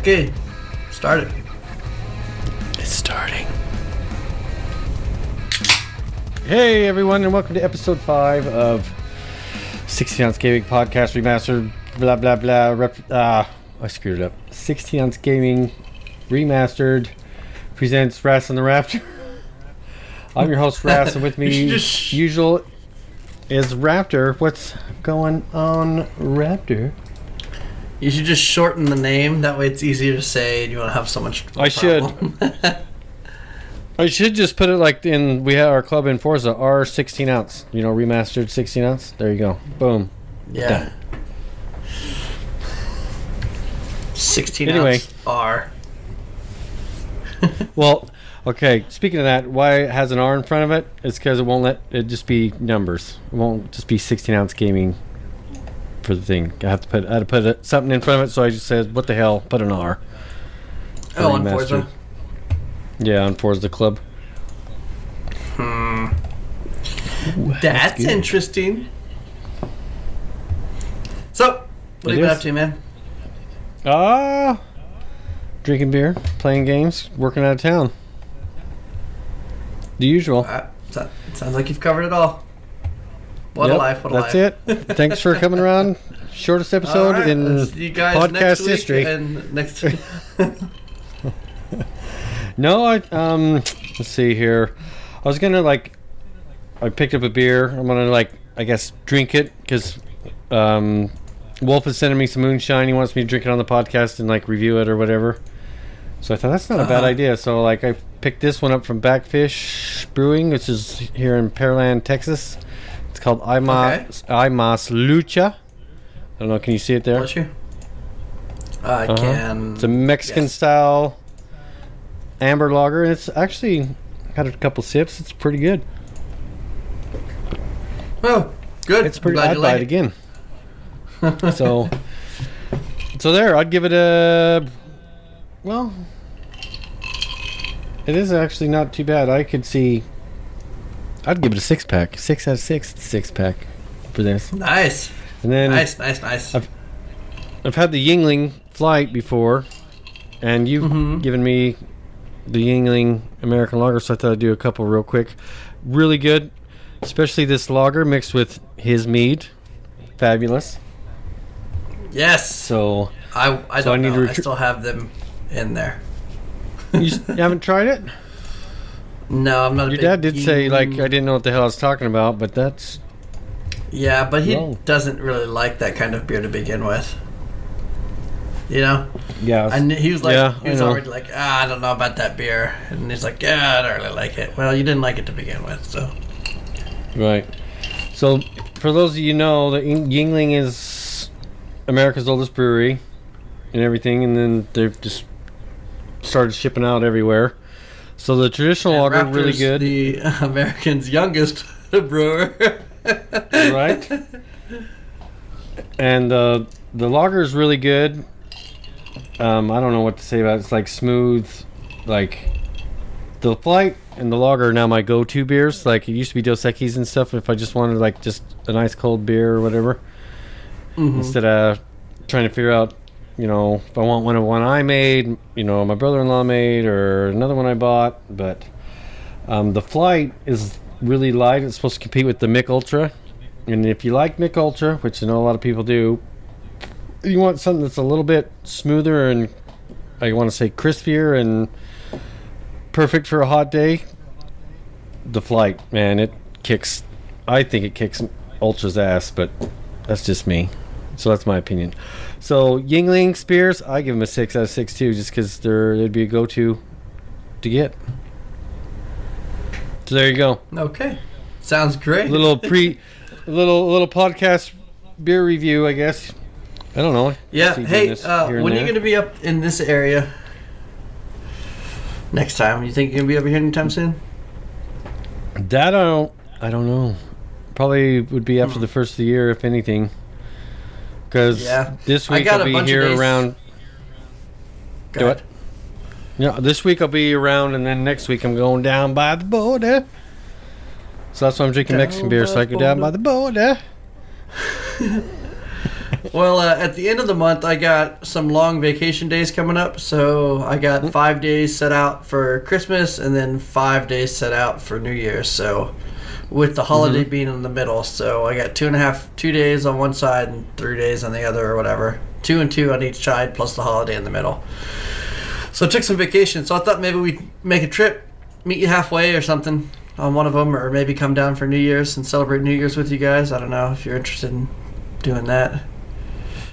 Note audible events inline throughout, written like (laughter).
Okay, start it. It's starting. Hey everyone, and welcome to episode five of 16 ounce gaming podcast remastered. Blah blah blah. Rep, ah, I screwed it up. 16 ounce gaming remastered presents Ras and the Raptor. (laughs) I'm your host Ras, and with (laughs) me, just- usual, is Raptor. What's going on, Raptor? You should just shorten the name. That way, it's easier to say, and you won't have so much. I should. (laughs) I should just put it like in we have our club in Forza R 16 ounce, you know, remastered 16 ounce. There you go. Boom. yeah. Done. Sixteen Anyway. ounce R. (laughs) Well, okay. Speaking of that, why it has an R in front of it? It's because it won't let it just be numbers. It won't just be 16 ounce gaming for the thing. I have to put I had to put it, something in front of it, so I just said, "What the hell? Put an R." Oh, on. Forza. Yeah, on Forza Club. Hmm. That's, good. interesting. So, what It are you is. up to, man? Ah, drinking beer, playing games, working out of town. The usual. Uh, so- sounds like you've covered it all. What a life! What a that's life! it. Thanks for coming around. (laughs) Shortest episode right, in let's you guys podcast history. And next. (laughs) No, I um, let's see here. I was gonna like, I picked up a beer. I'm gonna like, I guess, drink it because um, Wolf is sending me some moonshine. He wants me to drink it on the podcast and like review it or whatever. So I thought that's not a bad Uh-huh. idea. So like, I picked this one up from Bakfish Brewing, which is here in Pearland, Texas. It's called Imas Imas Lucha. I don't know. Can you see it there? I Uh-huh. can. It's a Mexican yes. style amber lager, and it's actually had a couple sips. It's pretty good. Oh, good. It's pretty. I'd buy like it again. (laughs) so, so there. I'd give it a. Well, it is actually not too bad. I could see. I'd give it a six pack. Six out of six. Six pack for this. Nice, And then nice, nice, nice. I've- I've had the Yuengling flight before, and you've Mhm. given me the Yuengling American lager, so I thought I'd do a couple real quick. Really good, especially this lager mixed with his mead. Fabulous. yes. So I I so don't need to know. I still have them in there. you (laughs) haven't tried it? No, I'm not. A Your dad did say like I didn't know what the hell I was talking about, but that's Yeah, but he No. doesn't really like that kind of beer to begin with. You know, yeah. and he was like, Yeah, he was already like, ah, I don't know about that beer, and he's like, yeah, I don't really like it. Well, you didn't like it to begin with, so Right. So, for those of you know, the Ying- Yuengling is America's oldest brewery and everything, and then they've just started shipping out everywhere. So the traditional And lager really good, The (laughs) American's youngest (laughs) brewer. right? And uh, the lager is really good. Um, I don't know what to say about it. It's like smooth, like the flight and the lager are now my go-to beers. Like it used to be Dos Equis and stuff. If I just wanted like just a nice cold beer or whatever. Mhm. instead of trying to figure out, you know, if I want one of one I made, you know, my brother-in-law made, or another one I bought. But um, the flight is really light. It's supposed to compete with the Mich Ultra, and if you like Mich Ultra, which I know a lot of people do, you want something that's a little bit smoother and I want to say crispier and perfect for a hot day. The flight, man, it kicks. I think it kicks Ultra's ass, but that's just me. So that's my opinion. So Yuengling Spears, I give them a six out of six too, just because they're they'd be a go-to to get. So there you go. Okay, sounds great. Little (laughs) pre, little little podcast beer review, I guess. I don't know. yeah. Hey, uh, when are you going to be up in this area next time? You think you're going to be over here anytime soon? That I don't. I don't know. Probably would be after the first of the year, if anything. Because Yeah. this week I'll be here around. Go Do ahead. it. Yeah, this week I'll be around, and then next week I'm going down by the border. So that's why I'm drinking Down Mexican beer, so I go down by the border. (laughs) Well, uh, at the end of the month, I got some long vacation days coming up. So I got five days set out for Christmas and then five days set out for New Year's. So with the holiday mhm. being in the middle, so I got two and a half, two days on one side and three days on the other, or whatever. Two and two on each side, plus the holiday in the middle. So I took some vacation. So I thought maybe we'd make a trip, meet you halfway or something on one of them, or maybe come down for New Year's and celebrate New Year's with you guys. I don't know if you're interested in doing that.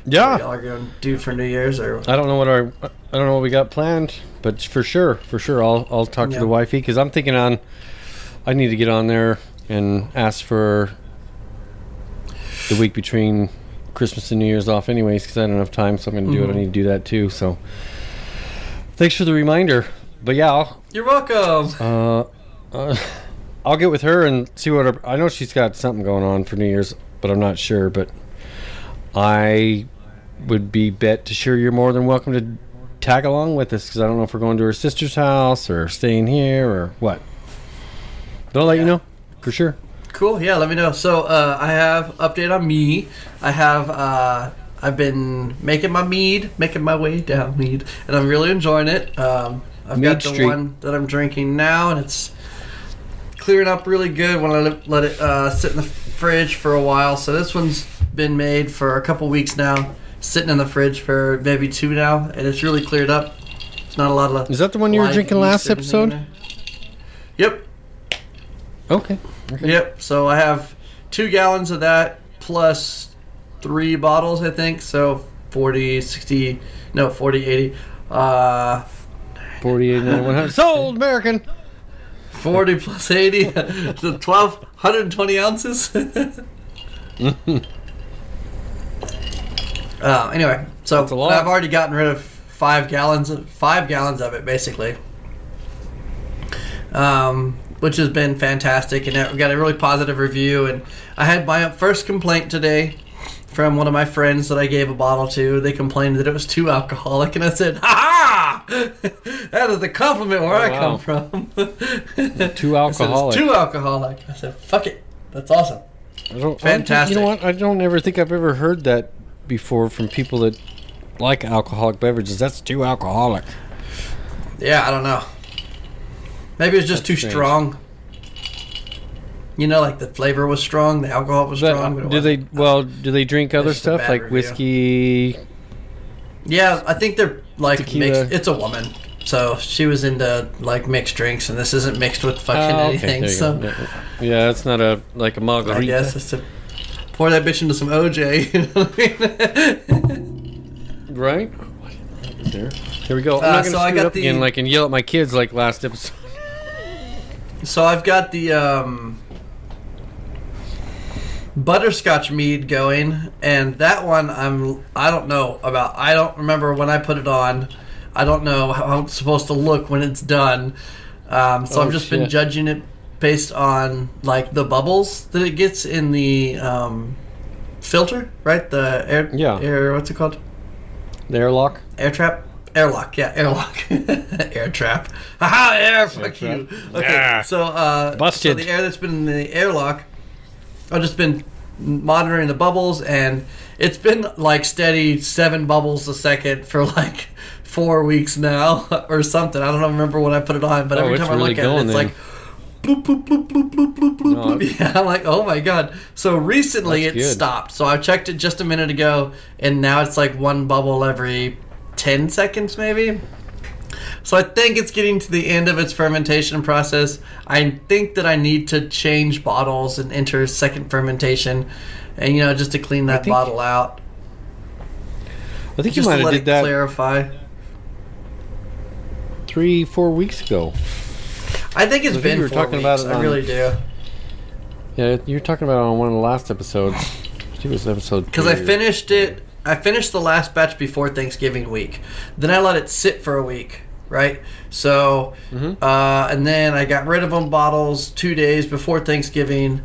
Yeah. y'all are going to do for New Year's or I don't know what our I don't know what we got planned, but for sure, for sure, I'll I'll talk to the wifey because I'm thinking on. I need to get on there and ask for the week between Christmas and New Year's off, anyways, because I don't have time. So I'm going to do it. I Mhm. need to do that too. So thanks for the reminder. But yeah, I'll, You're welcome. uh, uh, I'll get with her and see what her, I know she's got something going on for New Year's, but I'm not sure. But I would be bet to sure you're more than welcome to tag along with us because I don't know if we're going to her sister's house or staying here or what. But I'll let you know for sure. Cool. Yeah, let me know. So uh, I have update on me. I have uh, I've been making my mead, making my way down mead, and I'm really enjoying it. Um, I've Mead got the Street. one that I'm drinking now, and it's clearing up really good when I let- it uh, sit in the fridge for a while. So this one's been made for a couple weeks now, sitting in the fridge for maybe two now, and it's really cleared up. It's not a lot of. Is that the one you were drinking last or anything in episode? Yep. Okay. Okay. Yep. So I have two gallons of that plus three bottles, I think. So 40, 60, no, 40, 80. Uh, 48 100. (laughs) Sold American. 40 plus 80. (laughs) so 12, 120 ounces. (laughs) uh, anyway, so That's a lot. I've already gotten rid of five gallons, of, five gallons of it, basically. um, which has been fantastic, and we got a really positive review. And I had my first complaint today from one of my friends that I gave a bottle to. They complained that it was too alcoholic, and I said, "Ha ha! (laughs) that is the compliment where Oh, I wow. come from." (laughs) Too said, alcoholic. it's too alcoholic. I said, "Fuck it, that's awesome." I don't, Fantastic. you know what? I don't ever think I've ever heard that before from people that like alcoholic beverages. That's too alcoholic. Yeah, I don't know. Maybe it's just That's too strange. strong. You know, like the flavor was strong, the alcohol was But, strong. But do they? Well, do they drink other stuff like review. whiskey? Yeah, I think they're like Tequila. mixed. It's a woman, so she was into like mixed drinks, and this isn't mixed with fucking Oh, okay, anything. So go. Yeah, it's not a like a margarita. guess it's to pour that bitch into some OJ. (laughs) You know what I mean? Right? There. Here we go. I'm Uh, not gonna so I screw it got up the- again, like and yell at my kids like last episode. So I've got the um, butterscotch mead going, and that one I'm I don't know about. I don't remember when I put it on. I don't know how it's supposed to look when it's done. Um, so Oh, I've just been judging it based on like the bubbles that it gets in the um, filter, right? The air, Yeah. air. What's it called? The airlock. Air trap? Airlock, yeah, airlock. (laughs) air trap. Haha, air, fuck trap. you. Okay, Yeah. so, uh, Busted. so the air that's been in the airlock, I've just been monitoring the bubbles, and it's been like steady seven bubbles a second for like four weeks now, (laughs) or something. I don't remember when I put it on, but Oh, every time I really look at it, it's then. like bloop, bloop, bloop, bloop, bloop, bloop, bloop, No. (laughs) Yeah, I'm like, oh my god. So recently That's it good. stopped. So I checked it just a minute ago, and now it's like one bubble every 10 seconds, maybe. So I think it's getting to the end of its fermentation process. I think that I need to change bottles and enter second fermentation, and you know, just to clean that think- bottle out. I think you might to have let did that clarify. three, four weeks ago. I think it's I think been you were four talking weeks. about it I really do. Yeah, you were talking about it on one of the last episodes. I think it was episode. Because I finished it. I finished the last batch before Thanksgiving week. Then I let it sit for a week, right? So, Mhm. uh, and then I got rid of them bottles two days before Thanksgiving,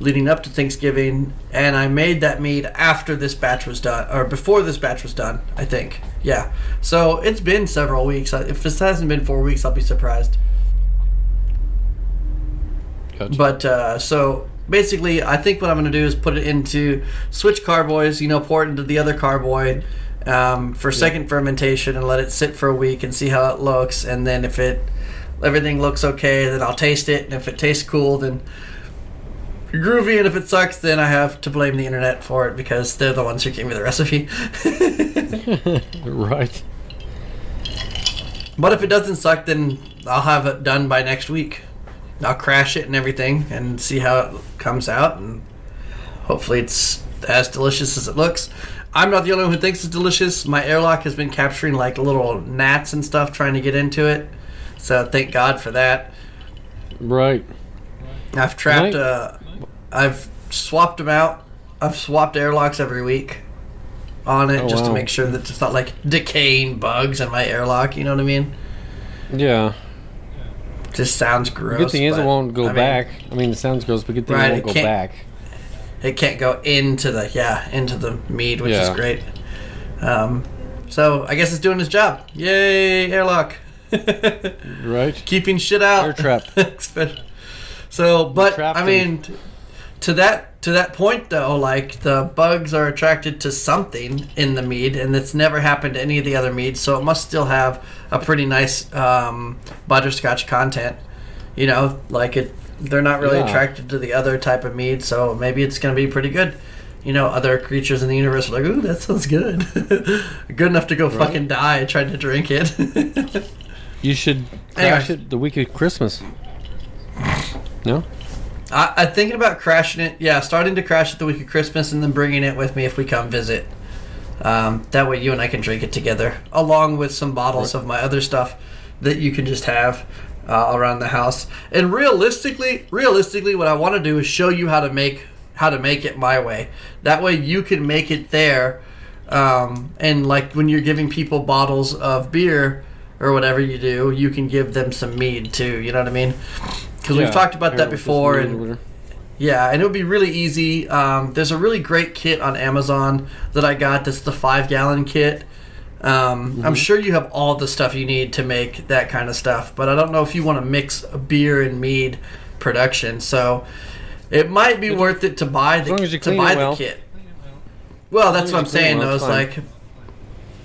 leading up to Thanksgiving, and I made that mead after this batch was done, or before this batch was done. I think, yeah. So it's been several weeks. If this hasn't been four weeks, I'll be surprised. Gotcha. But uh, so basically, I think what I'm going to do is put it into switch carboys. You know, pour it into the other carboy um, for second fermentation and let it sit for a week and see how it looks. And then if it everything looks okay, then I'll taste it. And if it tastes cool, then groovy. And if it sucks, then I have to blame the internet for it because they're the ones who gave me the recipe. (laughs) right. But if it doesn't suck, then I'll have it done by next week. I'll crash it and everything and see how it comes out, and hopefully it's as delicious as it looks. I'm not the only one who thinks it's delicious. My airlock has been capturing like little gnats and stuff trying to get into it, so thank God for that. Right. I've trapped. Uh, I've swapped them out. I've swapped airlocks every week on it Oh, just to make sure that it's not like decaying bugs in my airlock. You know what I mean? Yeah. Just sounds gross. good thing is it won't go I mean, back. I mean, it sounds gross, but good thing Right, it it won't go back. it can't go into the yeah into the mead, which is great. Um, so I guess it's doing its job. Yay, airlock! (laughs) Right. Keeping shit out. Air trap. (laughs) So, but I mean, t- to that to that point though, like the bugs are attracted to something in the mead, and it's never happened to any of the other meads, so it must still have a pretty nice um, butterscotch content. You know, like it. They're not really Yeah. attracted to the other type of mead, so maybe it's going to be pretty good. You know, other creatures in the universe are like, "Ooh, that sounds good," (laughs) good enough to go fucking die trying to drink it. You should Anyway. (laughs) crash it the week of Christmas. No? I, I'm thinking about crashing it. Yeah, starting to crash it the week of Christmas and then bringing it with me if we come visit. Um, that way, you and I can drink it together, along with some bottles of my other stuff that you can just have uh, around the house. And realistically, realistically, what I want to do is show you how to make how to make it my way. That way, you can make it there. Um, and like when you're giving people bottles of beer or whatever you do, you can give them some mead too. You know what I mean? Because we've talked about that before, and. Yeah, and it would be really easy. Um, there's a really great kit on Amazon that I got. That's the five gallon kit. Um, I'm sure you have all the stuff you need to make that kind of stuff, but I don't know if you want to mix a beer and mead production. So it might be worth it to buy the long as to buy it well. the kit. Well, that's what I'm as you clean it saying. well, Though it's it's like,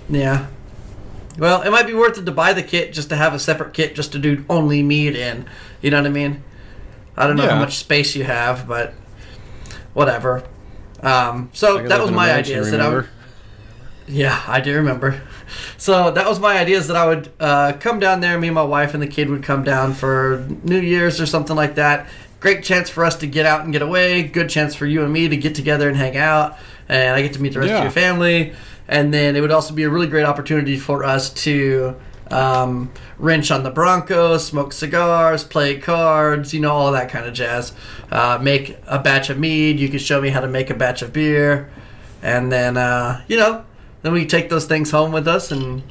yeah. Well, it might be worth it to buy the kit just to have a separate kit just to do only mead in. You know what I mean? I don't know how much space you have, but whatever. Um, so that was my ideas that I would. Yeah, I do remember. (laughs) So that was my ideas that I would uh, come down there. Me and my wife and the kid would come down for New Year's or something like that. Great chance for us to get out and get away. Good chance for you and me to get together and hang out. And I get to meet the rest Yeah. of your family. And then it would also be a really great opportunity for us to um, wrench on the Broncos, smoke cigars, play cards, you know, all that kind of jazz. Uh, make a batch of mead. You could show me how to make a batch of beer. And then, uh, you know, then we take those things home with us, and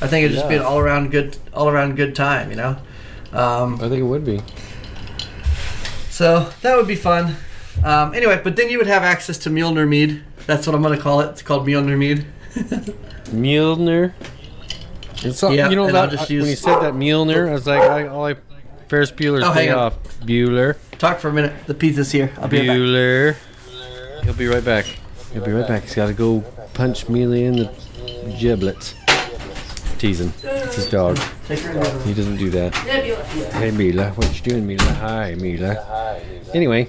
I think it'd just be an all around good, all around good time, you know. Um, I think it would be. so that would be fun. Um, anyway, but then you would have access to Mjolnir mead. That's what I'm going to call it. It's called Mjolnir mead. (laughs) Mjolnir. It's all, Yeah, you know and I'll that just I- when use- you said that Mjolnir, I was like, I, all I Ferris Bueller's Oh, day off. Bueller, Talk for a minute. The pizza's here. I'll be right back. Bueller. He'll be right back. He'll be right back. He's got to go punch Mealy in the giblets. Teasing. It's his dog. Take her in the other room. He doesn't do that. Hey Mila, what you doing, Mila? Hi, Mila. Anyway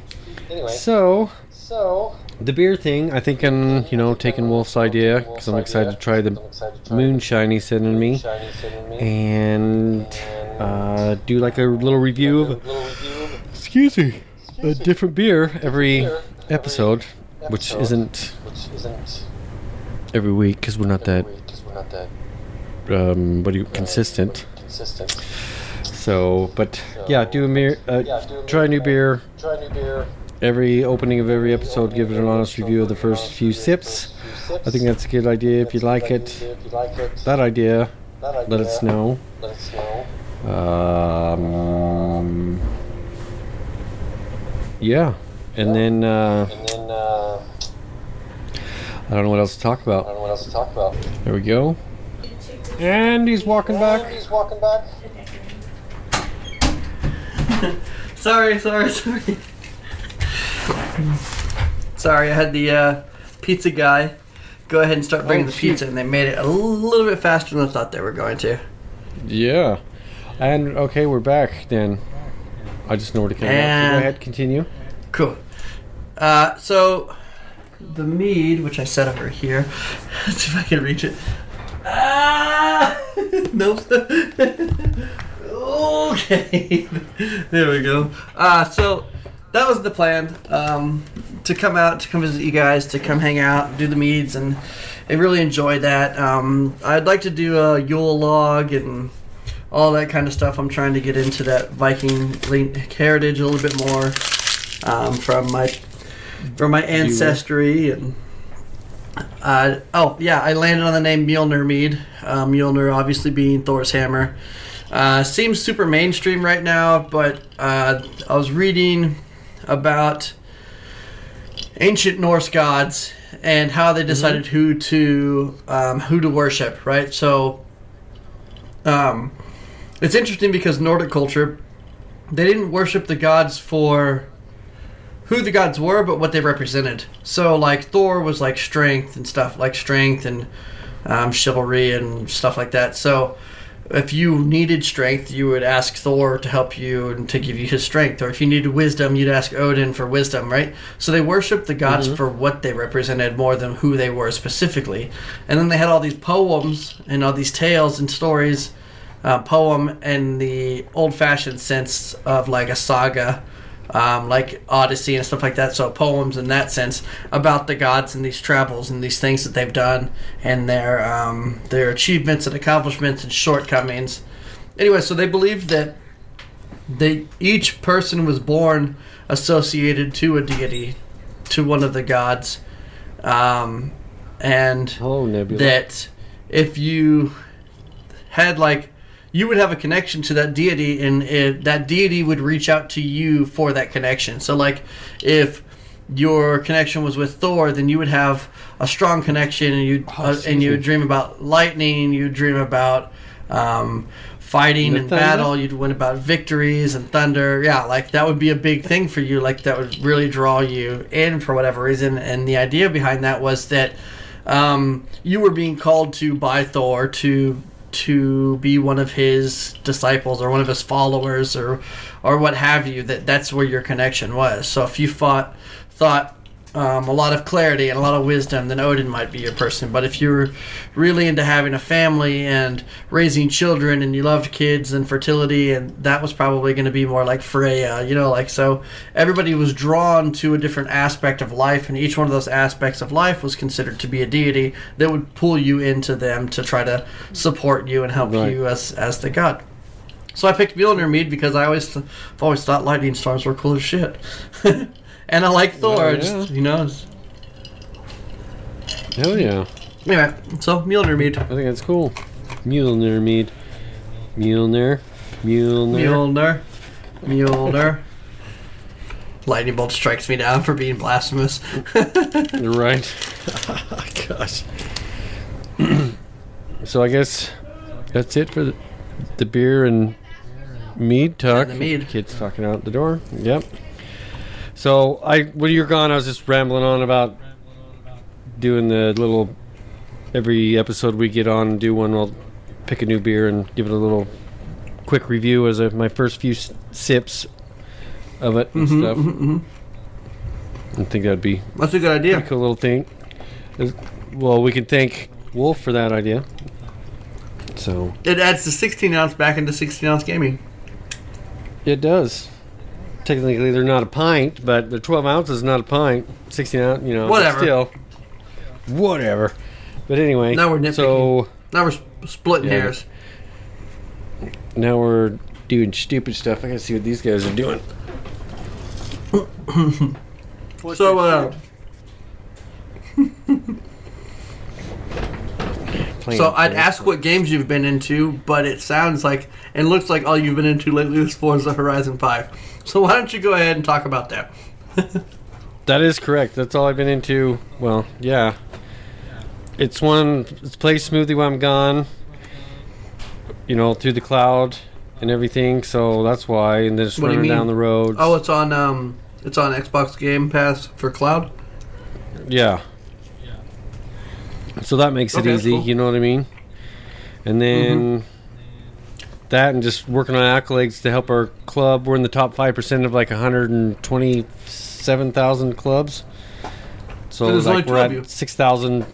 Anyway, so so the beer thing, I think I'm, you know, taking Wolf's idea because I'm excited to try the moonshine he's sending me. And uh, do like a little review of, excuse me, a different beer every episode, which isn't every week because we're not that, um, what do you, consistent. So, but yeah, do a beer, uh, try a new beer every opening of every episode. Give it an honest review of the first few sips. I think that's a good idea. If you like it, that idea, let us know. Um, yeah, and then uh, I don't know what else to talk about. There we go. And he's walking back. (laughs) Sorry, sorry, sorry. Sorry, I had the uh, pizza guy go ahead and start bringing Oh, the pizza, and they made it a little bit faster than I thought they were going to. Yeah. And okay, we're back then. I just know where to come. So go ahead, continue. Cool. Uh, so the mead, which I set over here. (laughs) Let's see if I can reach it. Ah! (laughs) nope. (laughs) okay. there we go. Uh, so that was the plan. Um, to come out, to come visit you guys, to come hang out, do the meads, and I really enjoyed that. Um, I'd like to do a Yule log and all that kind of stuff. I'm trying to get into that Viking heritage a little bit more um, from my from my ancestry and. Uh, oh yeah, I landed on the name Mjolnir Mead. Uh, Mjolnir, obviously being Thor's hammer, uh, seems super mainstream right now. But uh, I was reading about ancient Norse gods and how they decided who to um, who to worship. Right, so um, it's interesting because Nordic culture they didn't worship the gods for who the gods were, but what they represented. So, like Thor was like strength and stuff, like strength and um, chivalry and stuff like that. So, if you needed strength, you would ask Thor to help you and to give you his strength. Or if you needed wisdom, you'd ask Odin for wisdom, right? So they worshipped the gods for what they represented more than who they were specifically. And then they had all these poems and all these tales and stories. Uh, poem in the old-fashioned sense of like a saga um, like Odyssey and stuff like that. So poems in that sense about the gods and these travels and these things that they've done and their um, their achievements and accomplishments and shortcomings. Anyway, so they believed that they each person was born associated to a deity, to one of the gods, um, and Hello, that if you had like you would have a connection to that deity and it, that deity would reach out to you for that connection. So like if your connection was with thor then you would have a strong connection and you Oh, uh, and you would dream about lightning you'd dream about um, fighting and battle you'd win about victories and thunder. Yeah like that would be a big thing for you like that would really draw you in for whatever reason. And the idea behind that was that um, you were being called to by Thor to to be one of his disciples or one of his followers or or what have you. That that's where your connection was. So if you fought thought um, a lot of clarity and a lot of wisdom, then Odin might be your person. But if you're really into having a family and raising children and you loved kids and fertility, and that was probably going to be more like Freya, you know, like so everybody was drawn to a different aspect of life, and each one of those aspects of life was considered to be a deity that would pull you into them to try to support you and help Right. you as, as the god. So I picked Mjolnir Mead because I always I've always thought lightning storms were cool as shit. (laughs) and I like Thor, oh, just, yeah. you know. Hell yeah. Anyway, so Mjolnir Mead. I think that's cool. Mjolnir mead. Mjolnir. Mjolnir. Mjolnir. Mjolnir. Lightning bolt strikes me down for being blasphemous. (laughs) Right. (laughs) Oh, gosh. (clears throat) so I guess that's it for the, the beer and mead talk. And the mead. Kids talking out the door. Yep. So I, when you're gone, I was just rambling on about doing the little. Every episode we get on, do one. We'll pick a new beer and give it a little quick review as of my first few s- sips of it and Mhm, stuff. mhm, mhm. I think that'd be That's a good idea. Cool little thing. Well, we can thank Wolf for that idea. So It adds the 16 ounce back into 16 ounce gaming. it does. Technically, they're not a pint, but the 12 ounces is not a pint. 16 ounce, you know. Whatever. Still, whatever. But anyway, Now we're nitpicking. so Now we're splitting Yeah. hairs. now we're doing stupid stuff. I gotta see what these guys are doing. (coughs) So, uh, (laughs) so I'd ask what games you've been into, but it sounds like and looks like all you've been into lately is Forza Horizon 5. So why don't you go ahead and talk about that? (laughs) That is correct. That's all I've been into. Well, yeah. It's one. It's plays smoothly while I'm gone. You know, through the cloud and everything. So that's why. And then just What do you running mean? down the road. Oh, it's on um, It's on Xbox Game Pass for cloud. Yeah. So that makes it Okay, easy, cool. you know what I mean? And then that and just working on accolades to help our club. We're in the top 5% of like 127,000 clubs. So There's like two we're of you. at 6,000.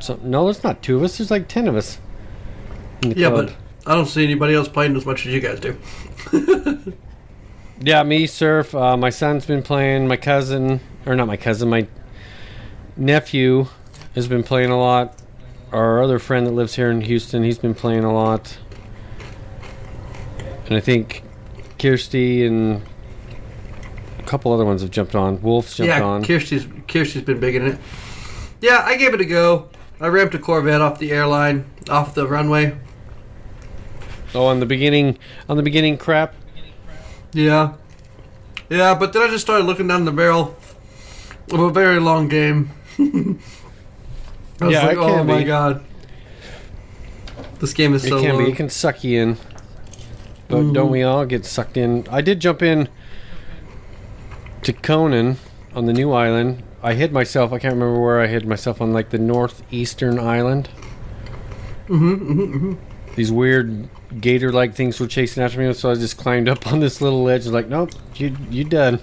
So, no, there's not two of us. There's like 10 of us. in the Yeah, club. but I don't see anybody else playing as much as you guys do. (laughs) (laughs) Yeah, me, Surf. Uh, my son's been playing. My cousin, or not my cousin, my nephew has been playing a lot. Our other friend that lives here in Houston, he's been playing a lot. And I think Kirsty and a couple other ones have jumped on. Wolf's jumped yeah, on. Kirsty's Kirsty's been big in it. Yeah, I gave it a go. I ramped a Corvette off the airline, off the runway. oh, on the beginning, on the beginning crap. Yeah. Yeah, but then I just started looking down the barrel of a very long game. (laughs) I was Yeah, like, it oh my be. god. This game is It so can long. be. It can suck you in. But Mm-hmm. don't we all get sucked in? I did jump in to Conan on the new island. I hid myself. I can't remember where I hid myself on like the northeastern island. Mm-hmm, mm-hmm, mm-hmm. These weird gator-like things were chasing after me, so I just climbed up on this little ledge. and like, nope, you you done.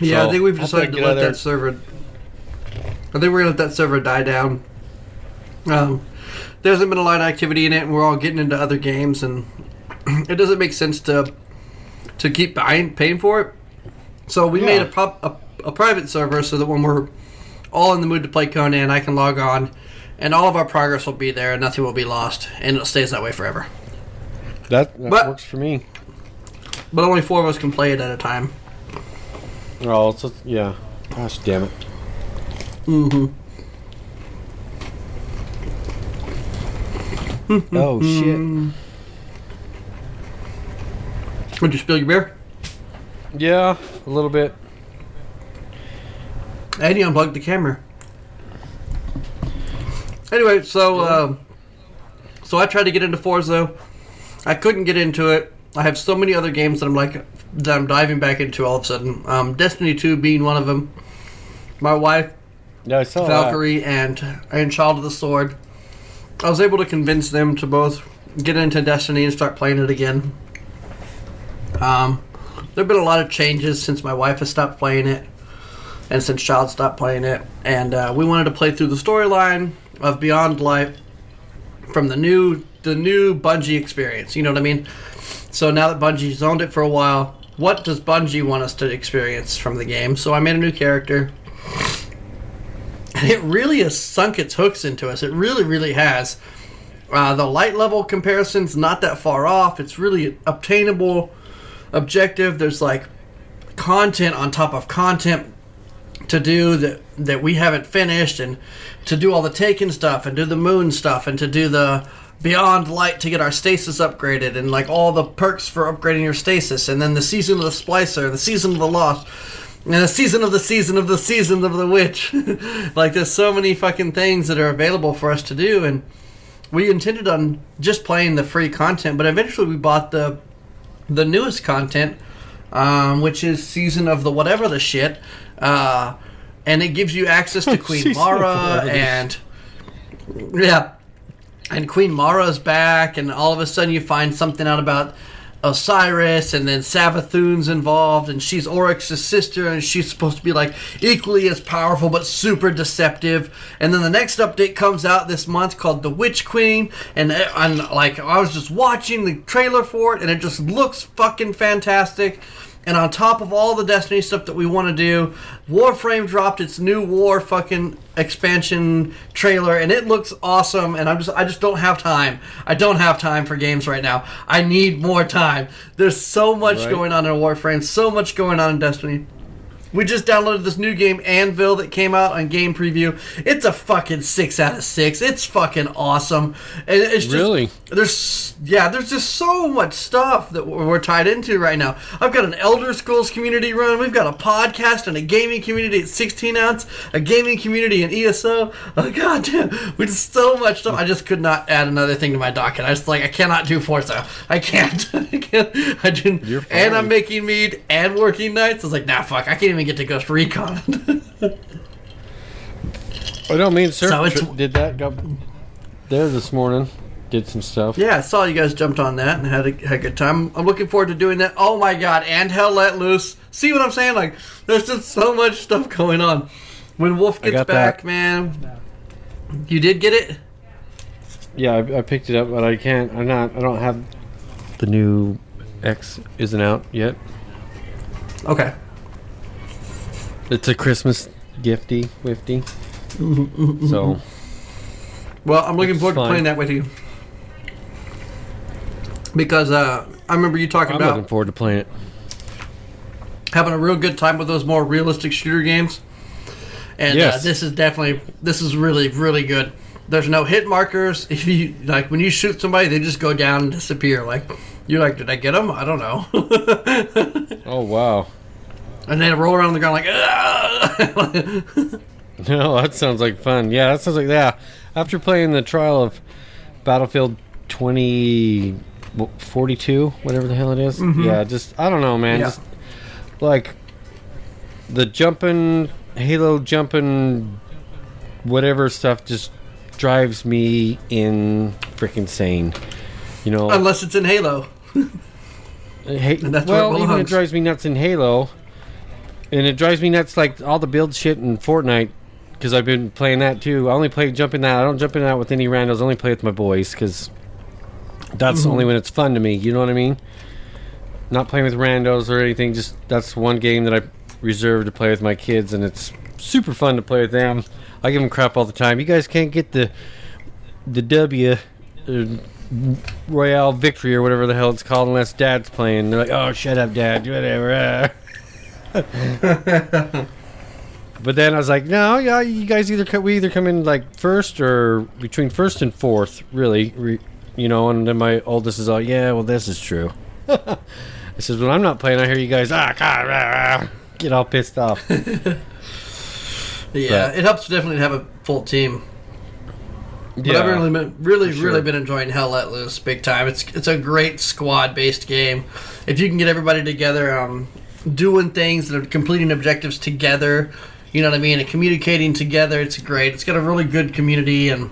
Yeah, So, I think we've decided to let there. that server. I think we're gonna let that server die down. Um, there hasn't been a lot of activity in it, and we're all getting into other games, and (clears throat) it doesn't make sense to to keep buying, paying for it. So we Yeah. made a, pop, a a private server so that when we're all in the mood to play Conan, I can log on, and all of our progress will be there, and nothing will be lost, and it stays that way forever. That, that But- works for me. But only four of us can play it at a time. Oh, yeah. Gosh damn it. Mm-hmm. Oh shit. Would you spill your beer? Yeah, a little bit. And you unplugged the camera. Anyway, so um, so I tried to get into Forza. I couldn't get into it. I have so many other games that I'm like that I'm diving back into all of a sudden. Um, Destiny 2 being one of them. My wife Yeah, I saw that. Valkyrie and and Child of the Sword. I was able to convince them to both get into Destiny and start playing it again. Um, there've been a lot of changes since my wife has stopped playing it, and since Child stopped playing it, and uh, we wanted to play through the storyline of Beyond Light from the new the new Bungie experience. You know what I mean? So now that Bungie's owned it for a while, what does Bungie want us to experience from the game? So I made a new character. And (laughs) it really has sunk its hooks into us. It really, really has. Uh, the light level comparison's not that far off. It's really obtainable, objective. There's like content on top of content to do that that we haven't finished, and to do all the Taken stuff, and do the Moon stuff, and to do the Beyond Light to get our stasis upgraded, and like all the perks for upgrading your stasis, and then the Season of the Splicer, the Season of the Lost, and the Season of the Season of the Season of the Witch. (laughs) like there's so many fucking things that are available for us to do, and we intended on just playing the free content, but eventually we bought the the newest content, um, which is season of the whatever the shit, uh, and it gives you access to (laughs) Queen Mara and yeah, and Queen Mara's back, and all of a sudden you find something out about Osiris, and then Savathun's involved, and she's Oryx's sister, and she's supposed to be like equally as powerful but super deceptive. And then the next update comes out this month called The Witch Queen, and and like I was just watching the trailer for it, and it just looks fucking fantastic. And on top of all the Destiny stuff that we want to do, Warframe dropped its new War fucking expansion trailer, and it looks awesome. And I'm just, I just don't have time. I don't have time for games right now. I need more time. There's so much Right. going on in Warframe, so much going on in Destiny. We just downloaded this new game, Anvil, that came out on Game Preview. It's a fucking six out of six. It's fucking awesome. And it's just, Really? There's yeah, there's just so much stuff that we're tied into right now. I've got an Elder Scrolls community run. We've got a podcast and a gaming community at 16 ounce, a gaming community in ESO. Oh god damn, we just so much stuff. I just could not add another thing to my docket. I just like I cannot do Forza. I can't. (laughs) I can't. I didn't. And I'm making mead and working nights. I was like, nah, fuck. I can't even get to Ghost Recon. (laughs) Oh, I don't mean sir So it's- tr- did that go there this morning. Did some stuff. Yeah, I saw you guys jumped on that and had a, had a good time. I'm looking forward to doing that. Oh my god, and Hell Let Loose. See what I'm saying? Like, there's just so much stuff going on. When Wolf gets back, that. man. You did get it? Yeah, I, I picked it up, but I can't. I'm not. I don't have the new X. Isn't out yet. Okay. It's a Christmas gifty, wifty. (laughs) so Well, I'm looking It's forward to playing that with you. Because uh, I remember you talking I'm about looking forward to playing it. having a real good time with those more realistic shooter games. And uh, this is definitely this is really really good. There's no hit markers. (laughs) If you like when you shoot somebody, they just go down and disappear. Like you're like, did I get them? I don't know. (laughs) Oh wow. And they roll around the ground like! No, (laughs) that sounds like fun. Yeah, that sounds like yeah. After playing the trial of Battlefield 20 what, 42, whatever the hell it is. Mm-hmm. Yeah, just I don't know, man. Yeah. Just like the jumping Halo jumping whatever stuff just drives me in freaking sane. You know, unless it's in Halo. Hey, And that's where it well, even it drives me nuts in Halo, and it drives me nuts like all the build shit in Fortnite because I've been playing that too. I only play jumping that. I don't jump in that with any randos. I only play with my boys because that's Mm-hmm. only when it's fun to me. You know what I mean? Not playing with randos or anything. Just that's one game that I reserve to play with my kids, and it's super fun to play with them. I give them crap all the time. You guys can't get the the W. Uh, Royale Victory or whatever the hell it's called, unless Dad's playing. They're like, "Oh, shut up, Dad. Do whatever." (laughs) uh." but then I was like, "No, yeah, you guys either co- we either come in like first or between first and fourth, really, re- you know." And then my oldest is all, "Yeah, well, this is true." (laughs) I says, "When I'm not playing, I hear you guys ah, rah, rah," get all pissed off." (laughs) Yeah, But- it helps definitely to have a full team. But yeah, I've really, been, really, for really been enjoying Hell Let Loose big time. It's it's a great squad based game. If you can get everybody together, um, doing things that are completing objectives together, you know what I mean, and communicating together, it's great. It's got a really good community, and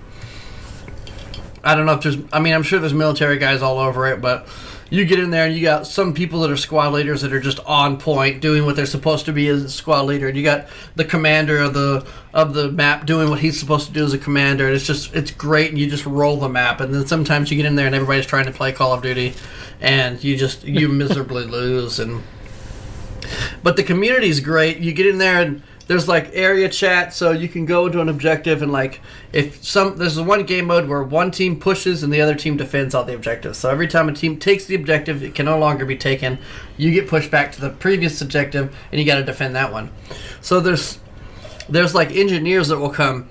I don't know if there's. I mean, I'm sure there's military guys all over it, but you get in there and you got some people that are squad leaders that are just on point, doing what they're supposed to be as a squad leader, and you got the commander of the of the map doing what he's supposed to do as a commander. And it's just it's great, and you just roll the map, and then sometimes you get in there and everybody's trying to play Call of Duty, and you just you miserably (laughs) lose and. But the community is great. You get in there and there's like area chat, so you can go into an objective and like if some there's one game mode where one team pushes and the other team defends all the objectives. So every time a team takes the objective, it can no longer be taken. You get pushed back to the previous objective and you got to defend that one. So there's there's like engineers that will come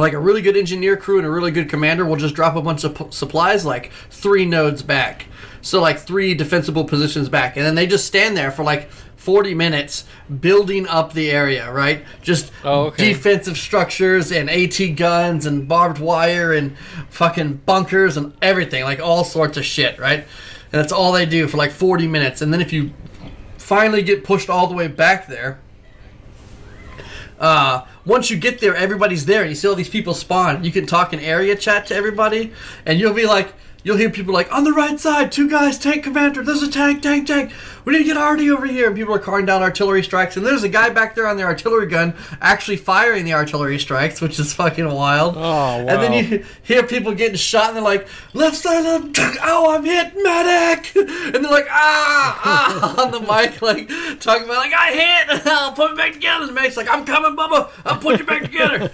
like a really good engineer crew and a really good commander will just drop a bunch of p- supplies like three nodes back. So like three defensible positions back. And then they just stand there for like 40 minutes building up the area right? Just Oh, okay. defensive structures and at guns and barbed wire and fucking bunkers and everything like all sorts of shit right? And that's all they do for like 40 minutes. And then if you finally get pushed all the way back there uh, once you get there, everybody's there, and you see all these people spawn. You can talk in area chat to everybody, and you'll be like, you'll hear people like, on the right side, two guys, tank commander, there's a tank, tank, tank. We need to get Artie over here. And people are calling down artillery strikes, and there's a guy back there on the artillery gun actually firing the artillery strikes, which is fucking wild. Oh, wow. And then you hear people getting shot, and they're like, left side, left, (laughs) oh, I'm hit, medic! And they're like, ah, ah, (laughs) on the mic, like, talking about, like, I hit, (laughs) I'll put me back together. And the medic's like, I'm coming, Bubba, I'll put you back together.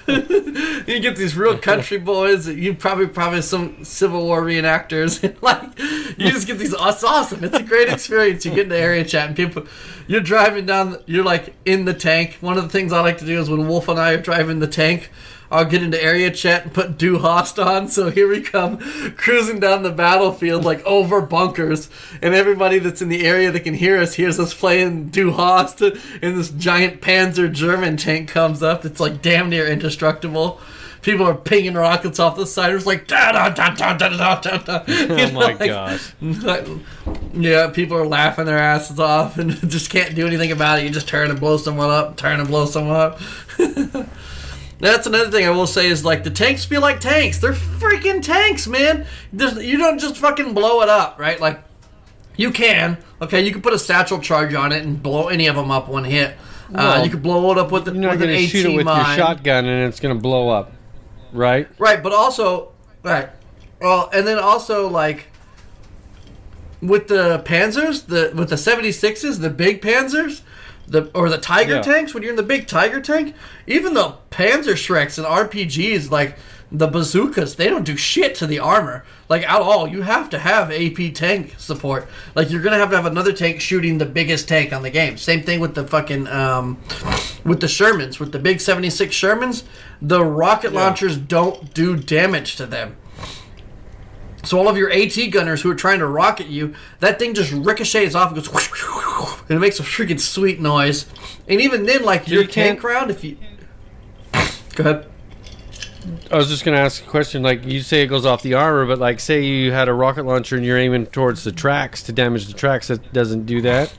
you get these real country boys that you probably, probably some Civil War reenactors tractors. (laughs) Like you just get these. It's awesome. It's a great experience. You get into area chat and people. You're driving down. You're like in the tank. One of the things I like to do is when Wolf and I are driving the tank. I'll get into area chat and put Du Hast on. So here we come, cruising down the battlefield like over bunkers, and everybody that's in the area that can hear us hears us playing Du Hast, and this giant Panzer German tank comes up. It's like damn near indestructible. People are pinging rockets off the side. It's like da da da da da da da da. (laughs) Oh my gosh. Like, yeah, people are laughing their asses off and (laughs) just can't do anything about it. You just turn and blow someone up, turn and blow someone up. (laughs) That's another thing I will say is like the tanks feel like tanks. They're freaking tanks, man. There's, you don't just fucking blow it up, right? Like you can, okay, you can put a satchel charge on it and blow any of them up one hit. uh, Well, you could blow it up with, the, You're not with an AT shoot it with mine. your shotgun and it's going to blow up, right? Right, but also, right. Well, and then also like with the Panzers, the with the 76s, the big Panzers, the or the Tiger Yeah. tanks, when you're in the big Tiger tank, even the Panzerschrecks and RPGs like the bazookas, they don't do shit to the armor. Like at all. You have to have AP tank support. Like you're gonna have to have another tank shooting the biggest tank on the game. Same thing with the fucking um with the Shermans, with the big 76 Shermans, the rocket launchers don't do damage to them. So all of your AT gunners who are trying to rocket you, that thing just ricochets off and goes, whoosh, whoosh, whoosh, and it makes a freaking sweet noise. And even then, like your you tank round, if you go ahead. I was just going to ask a question. Like, you say it goes off the armor, but like, say you had a rocket launcher and you're aiming towards the tracks to damage the tracks, That doesn't do that?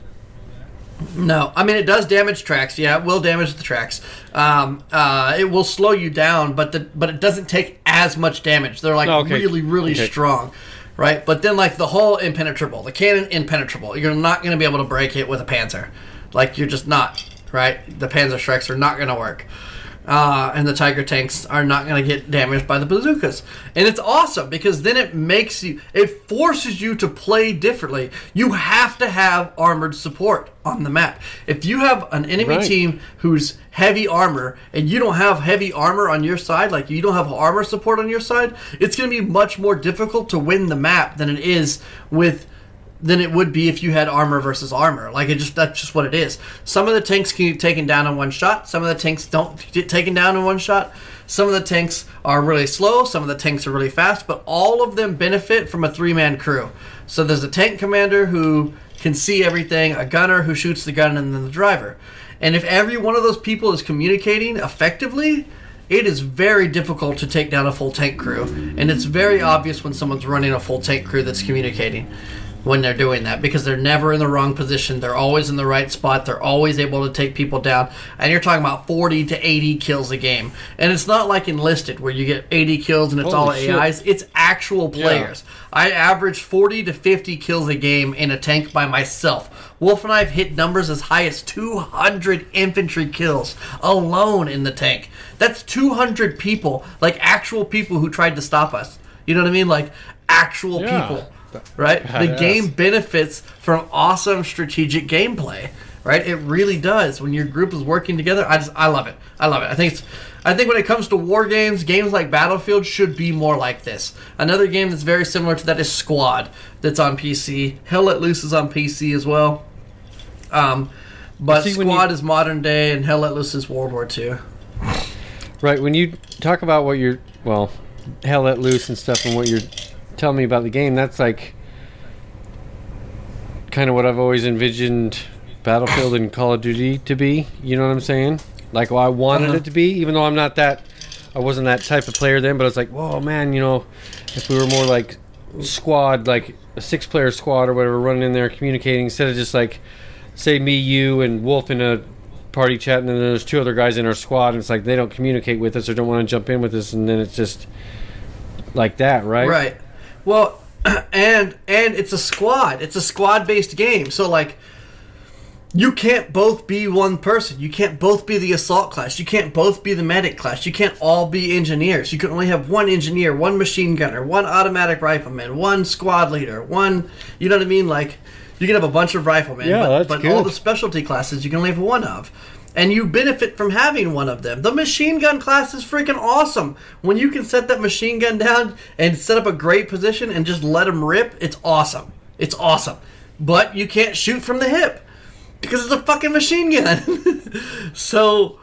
No, I mean it does damage tracks. Yeah, it will damage the tracks. Um, uh, it will slow you down, but the but it doesn't take as much damage. They're like okay. really really Okay. strong, right? But then like the hull impenetrable, the cannon impenetrable. You're not going to be able to break it with a Panzer. Like you're just not right. The Panzerschrecks are not going to work. Uh, and the Tiger tanks are not going to get damaged by the bazookas. And it's awesome because then it makes you, it forces you to play differently. You have to have armored support on the map. If you have an enemy Right. team who's heavy armor and you don't have heavy armor on your side, like you don't have armor support on your side, it's going to be much more difficult to win the map than it is with than it would be if you had armor versus armor. Like it just that's just what it is. Some of the tanks can get taken down in one shot. Some of the tanks don't get taken down in one shot. Some of the tanks are really slow. Some of the tanks are really fast. But all of them benefit from a three man crew. So there's a tank commander who can see everything, a gunner who shoots the gun, and then the driver. And if every one of those people is communicating effectively, it is very difficult to take down a full tank crew. And it's very obvious when someone's running a full tank crew that's communicating when they're doing that because they're never in the wrong position. They're always in the right spot. They're always able to take people down. And you're talking about 40 to 80 kills a game. And it's not like enlisted where you get 80 kills and it's all Holy shit. AIs. It's actual players. I average 40 to 50 kills a game in a tank by myself. Wolf and I have hit numbers as high as 200 infantry kills alone in the tank. That's 200 people, like actual people who tried to stop us. You know what I mean? Like actual Yeah. people. Right? The game benefits from awesome strategic gameplay. Right? It really does. When your group is working together, I just I love it. I love it. I think it's I think when it comes to war games, games like Battlefield should be more like this. Another game that's very similar to that is Squad, that's on PC. Hell Let Loose is on PC as well. Um, but See, Squad you- is modern day, and Hell Let Loose is World War II. Right. When you talk about what you're, well, hell let loose and stuff, and what you're telling me about the game, that's like kind of what I've always envisioned Battlefield and Call of Duty to be. You know what I'm saying? Like, well, I wanted Uh-huh. it to be, even though I'm not that, I wasn't that type of player then, but it's like, whoa, man, you know, if we were more like squad, like a six player squad or whatever, running in there communicating instead of just like, say, me, you, and Wolf in a party chat, and then there's two other guys in our squad, and it's like they don't communicate with us or don't want to jump in with us, and then it's just like that, right? Right. Well, (clears throat) and and it's a squad. It's a squad based game. So like you can't both be one person. You can't both be the assault class. You can't both be the medic class. You can't all be engineers. You can only have one engineer, one machine gunner, one automatic rifleman, one squad leader, one you know what I mean? Like you can have a bunch of riflemen, Yeah, but, but all the specialty classes you can only have one of. And you benefit from having one of them. The machine gun class is freaking awesome. When you can set that machine gun down and set up a great position and just let them rip, it's awesome. It's awesome. But you can't shoot from the hip because it's a fucking machine gun. (laughs) so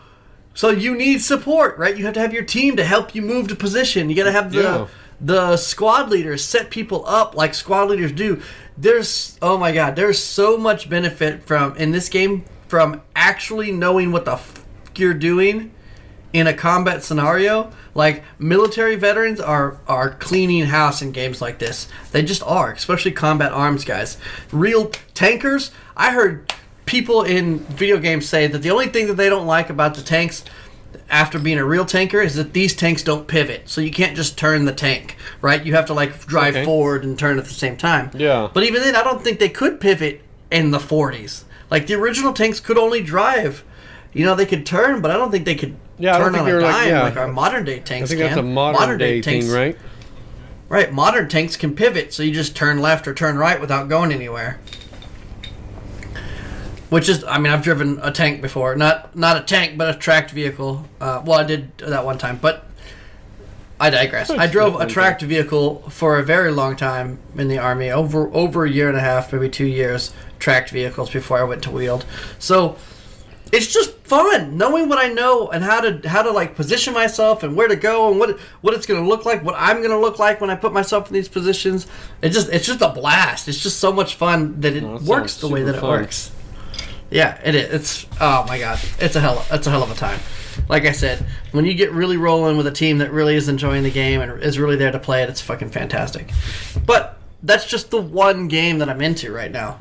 so you need support, right? You have to have your team to help you move to position. You got to have the Yeah. the squad leaders set people up like squad leaders do. There's oh my god, there's so much benefit from in this game from actually knowing what the f- you're doing in a combat scenario. Like military veterans are are cleaning house in games like this. They just are, especially combat arms guys. Real tankers. I heard people in video games say that the only thing that they don't like about the tanks after being a real tanker is that these tanks don't pivot. So you can't just turn the tank, right? You have to like drive Okay. forward and turn at the same time. Yeah. But even then, I don't think they could pivot in the 40s. Like the original tanks could only drive. You know, they could turn, but I don't think they could Yeah, turn on a they're like- dime yeah. like our modern day tanks I think can. that's a modern, day tanks, thing, right? Right, modern tanks can pivot, so you just turn left or turn right without going anywhere. Which is, I mean, I've driven a tank before. Not not a tank, but a tracked vehicle. Uh, well, I did that one time, but I digress. I drove a tracked vehicle for a very long time in the army, over over a year and a half, maybe two years. Tracked vehicles before I went to wheeled. So it's just fun knowing what I know and how to how to like position myself and where to go and what what it's going to look like, what I'm going to look like when I put myself in these positions. It just it's just a blast. It's just so much fun that it that works the way that it fun. works. Yeah, it is. It's oh my god, it's a hell it's a hell of a time. Like I said, when you get really rolling with a team that really is enjoying the game and is really there to play it, it's fucking fantastic. But that's just the one game that I'm into right now.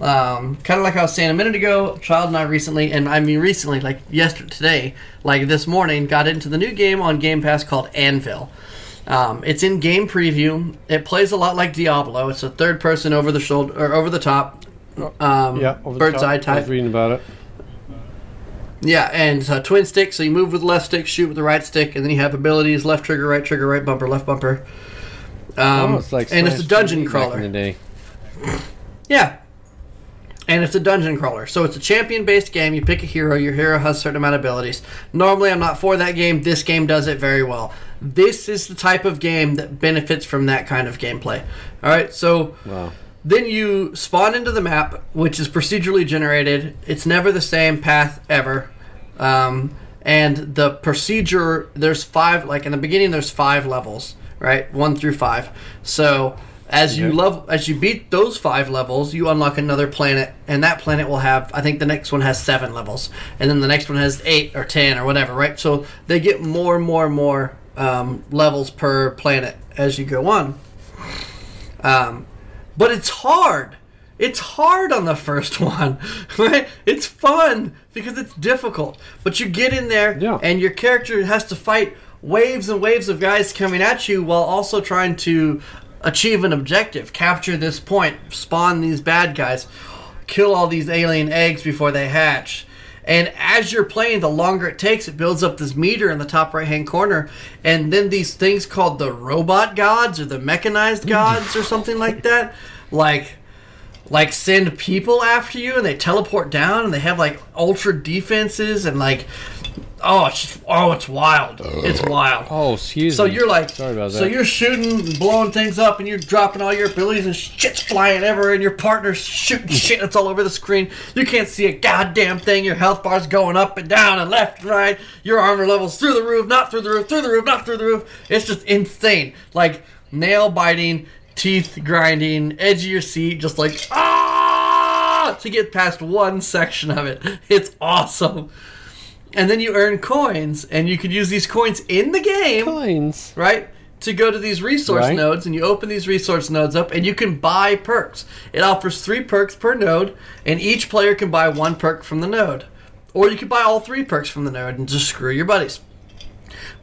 Um, kind of like I was saying a minute ago, Child and I recently, and I mean recently, like yesterday, today, like this morning, got into the new game on Game Pass called Anvil. Um, it's in game preview. It plays a lot like Diablo. It's a third person over the shoulder or over the top. Um, Yeah, over the bird's top. eye I type. was reading about it. Yeah, and a twin stick, so you move with the left stick, shoot with the right stick, and then you have abilities: left trigger, right trigger, right bumper, left bumper. Um, oh, it's like and it's a dungeon TV crawler. Back in the day. Yeah. And it's a dungeon crawler. So it's a champion based game. You pick a hero. Your hero has a certain amount of abilities. Normally, I'm not for that game. This game does it very well. This is the type of game that benefits from that kind of gameplay. All right, so Wow. then you spawn into the map, which is procedurally generated. It's never the same path ever. Um, and the procedure, there's five, like in the beginning, there's five levels, right? One through five. So as you love, as you beat those five levels, you unlock another planet, and that planet will have, I think the next one has seven levels, and then the next one has eight or ten or whatever, right? So they get more and more and more um, levels per planet as you go on. Um, but it's hard. It's hard on the first (laughs) one, right? It's fun because it's difficult. But you get in there, Yeah. and your character has to fight waves and waves of guys coming at you while also trying to achieve an objective, capture this point, spawn these bad guys, kill all these alien eggs before they hatch. And as you're playing, the longer it takes, it builds up this meter in the top right hand corner. And then these things called the robot gods or the mechanized gods or something like that, like like send people after you and they teleport down and they have like ultra defenses and like oh it's just, oh it's wild it's wild Oh, excuse so me. you're like, Sorry about that. so you're shooting, and blowing things up, and you're dropping all your abilities, and shit's flying everywhere, and your partner's shooting mm. shit that's all over the screen. You can't see a goddamn thing. Your health bar's going up and down and left and right. Your armor levels through the roof, not through the roof, through the roof, not through the roof. It's just insane. Like nail biting, teeth grinding, edge of your seat, just like ah to get past one section of it. (laughs) It's awesome. And then you earn coins, and you could use these coins in the game Coins. right? To go to these resource Right. nodes, and you open these resource nodes up, and you can buy perks. It offers three perks per node, and each player can buy one perk from the node. Or you can buy all three perks from the node and just screw your buddies.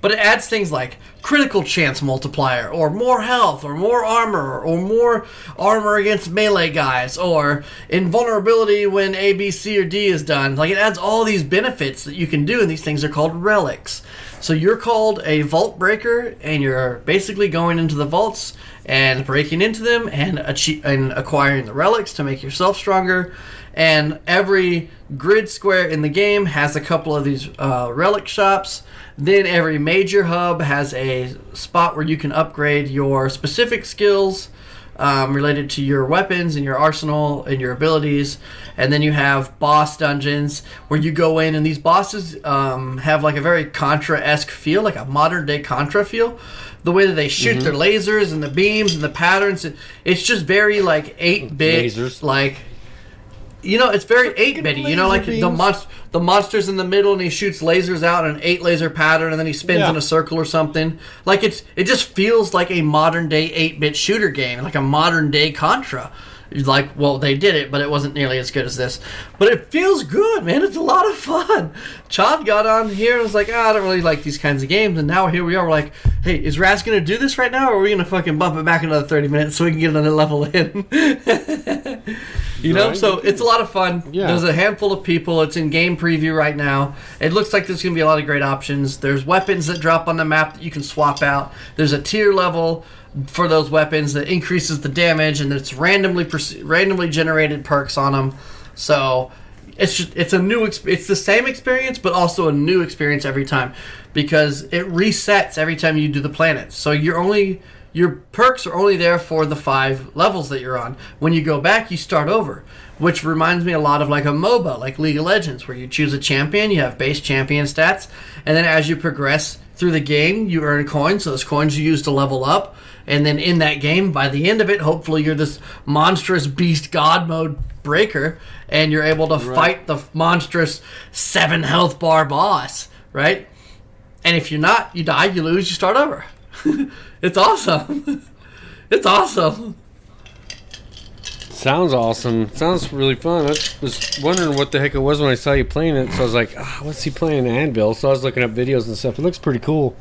But it adds things like critical chance multiplier, or more health, or more armor, or more armor against melee guys, or invulnerability when A, B, C, or D is done. Like it adds all these benefits that you can do, and these things are called relics. So you're called a vault breaker, and you're basically going into the vaults and breaking into them and, achieve, and acquiring the relics to make yourself stronger. And every grid square in the game has a couple of these uh, relic shops. Then every major hub has a spot where you can upgrade your specific skills um, related to your weapons and your arsenal and your abilities. And then you have boss dungeons where you go in, and these bosses um, have like a very Contra esque feel, like a modern day Contra feel. The way that they shoot their lasers and the beams and the patterns, it, it's just very like 8 bit, Lasers. like you know, it's very eight bitty. You know, like the beams. monst- the monster's in the middle and he shoots lasers out in an eight laser pattern, and then he spins Yeah. in a circle or something. Like it's it just feels like a modern day eight bit shooter game, like a modern day Contra. Like, well, they did it, but it wasn't nearly as good as this. But it feels good, man. It's a lot of fun. (laughs) Chad got on here and was like, ah, I don't really like these kinds of games. And now here we are. We're like, hey, is Raz going to do this right now? Or are we going to fucking bump it back another 30 minutes so we can get another level in? (laughs) you know? Right. So it's a lot of fun. Yeah. There's a handful of people. It's in game preview right now. It looks like there's going to be a lot of great options. There's weapons that drop on the map that you can swap out. There's a tier level for those weapons that increases the damage, and it's randomly randomly generated perks on them. So it's just, it's a new it's the same experience, but also a new experience every time because it resets every time you do the planets. So you're only your perks are only there for the five levels that you're on. When you go back, you start over, which reminds me a lot of like a MOBA, like League of Legends, where you choose a champion, you have base champion stats, and then as you progress through the game, you earn coins. So those coins you use to level up, and then in that game, by the end of it, hopefully you're this monstrous beast god mode breaker, and you're able to fight the monstrous seven health bar boss, right? And if you're not, you die, you lose, you start over. (laughs) it's awesome. (laughs) it's awesome. Sounds awesome. Sounds really fun. I was wondering what the heck it was when I saw you playing it. So I was like, ah, what's he playing? Anvil. So I was looking up videos and stuff. It looks pretty cool.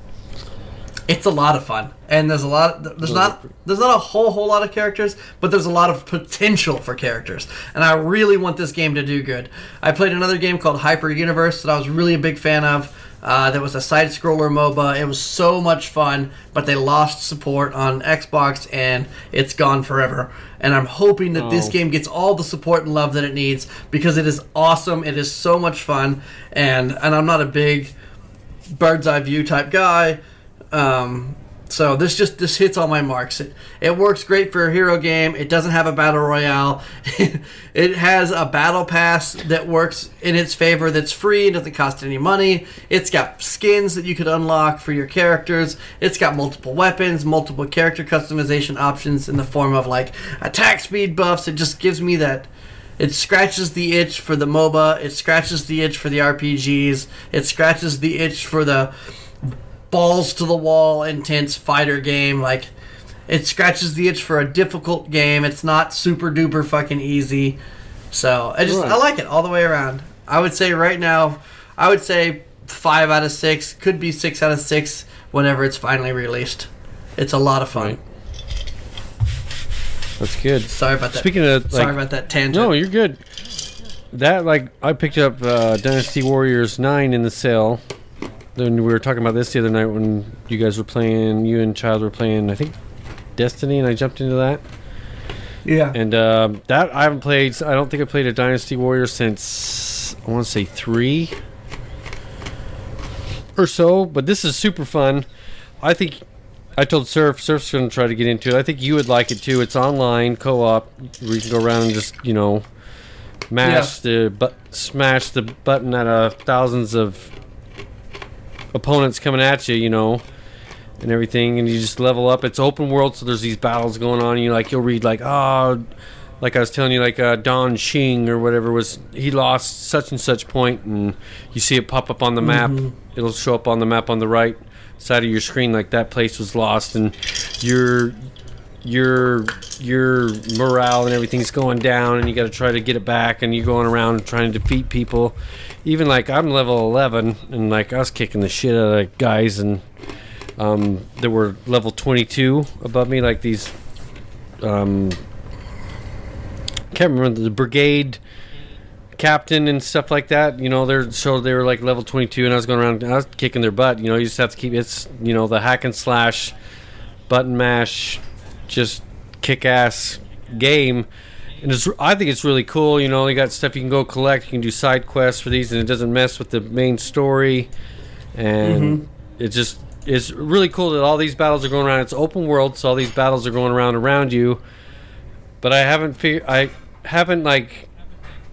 It's a lot of fun, and there's a lot. There's not. There's not a whole whole lot of characters, but there's a lot of potential for characters, and I really want this game to do good. I played another game called Hyper Universe that I was really a big fan of. Uh, that was a side scroller MOBA. It was so much fun, but they lost support on Xbox, and it's gone forever. And I'm hoping that this Oh. game gets all the support and love that it needs because it is awesome. It is so much fun, and and I'm not a big bird's eye view type guy. Um, so this just this hits all my marks. It, it works great for a hero game. It doesn't have a battle royale. (laughs) it has a battle pass that works in its favor. That's free. Doesn't cost any money. It's got skins that you could unlock for your characters. It's got multiple weapons, multiple character customization options in the form of like attack speed buffs. It just gives me that. It scratches the itch for the MOBA. It scratches the itch for the RPGs. It scratches the itch for the balls to the wall intense fighter game like it scratches the itch for a difficult game it's not super duper fucking easy so i just Right. i like it all the way around i would say right now i would say five out of six could be six out of six whenever it's finally released it's a lot of fun Right. That's good. sorry about that Speaking of sorry like, about that tangent no, you're good. That like I picked up uh, Dynasty Warriors Nine in the sale. Then we were talking about this the other night when you guys were playing. You and Child were playing. I think Destiny, and I jumped into that. yeah And uh, that I haven't played. I don't think I played a Dynasty Warrior since I want to say three or so. But this is super fun. I think I told Surf. Surf's going to try to get into it. I think you would like it too. It's online co-op. Where you can go around and just you know mash the but smash the button at uh, thousands of opponents coming at you. You know and everything, and you just level up. It's open world, so there's these battles going on. And you like you'll read like oh, like I was telling you, like uh, Don Shing or whatever was he lost such and such point, and you see it pop up on the map. It'll show up on the map on the right side of your screen, like that place was lost, and your your your morale and everything's going down, and you got to try to get it back, and you're going around trying to defeat people. Even like I'm level 11, and like I was kicking the shit out of guys, and um, there were level 22 above me, like these. Um, can't remember the brigade captain and stuff like that. You know, they're so they were like level 22, and I was going around, I was kicking their butt. You know, you just have to keep it's you know the hack and slash, button mash, just kick ass game. And it's, I think it's really cool. You know, you got stuff you can go collect. You can do side quests for these, and it doesn't mess with the main story. And mm-hmm. it's just it's really cool that all these battles are going around. It's open world, so all these battles are going around around you. But I haven't fig- I haven't like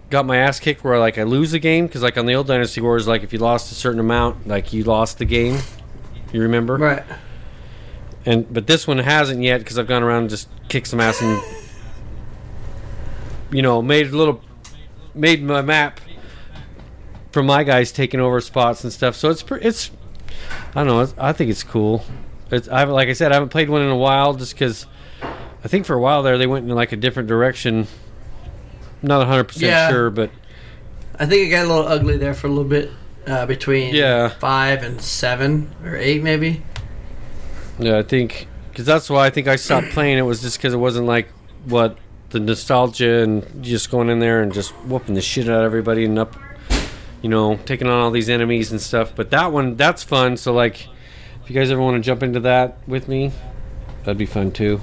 got my ass kicked where like I lose the game because like on the old Dynasty Wars, like if you lost a certain amount, like you lost the game. You remember? Right. And but this one hasn't yet because I've gone around and just kicked some ass and you know made a little made my map for my guys taking over spots and stuff. So it's it's I don't know. It's, I think it's cool. It's I like I said I haven't played one in a while just because I think for a while there they went in like a different direction. I'm Not hundred percent sure, but I think it got a little ugly there for a little bit uh, between Yeah. five and seven or eight, maybe. Yeah, I think because that's why I think I stopped playing. It was just because it wasn't like what the nostalgia and just going in there and just whooping the shit out of everybody and up, you know, taking on all these enemies and stuff. But that one, that's fun. So like, if you guys ever want to jump into that with me, that'd be fun too.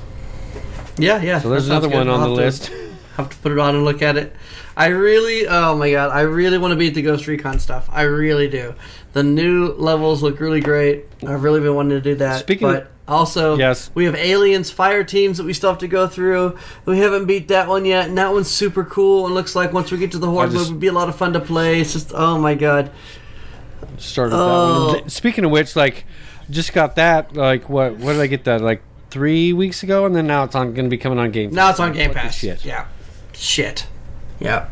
Yeah, yeah. So there's another one on I'll the to- list. (laughs) have to put it on and look at it. I really, oh my god, I really want to beat the Ghost Recon stuff. I really do. The new levels look really great. I've really been wanting to do that. Speaking of- but also, Yes. we have Aliens Fire Teams that we still have to go through. We haven't beat that one yet, and that one's super cool. And looks like once we get to the Horde just- mode, it'd be a lot of fun to play. It's just, oh my god. Started with Oh. that one. Oh. Speaking of which, like, just got that. Like, what? What did I get that? Like three weeks ago, and then now it's on going to be coming on Game. Now it's on Game What Pass. Shit. Yeah. Shit. Yep.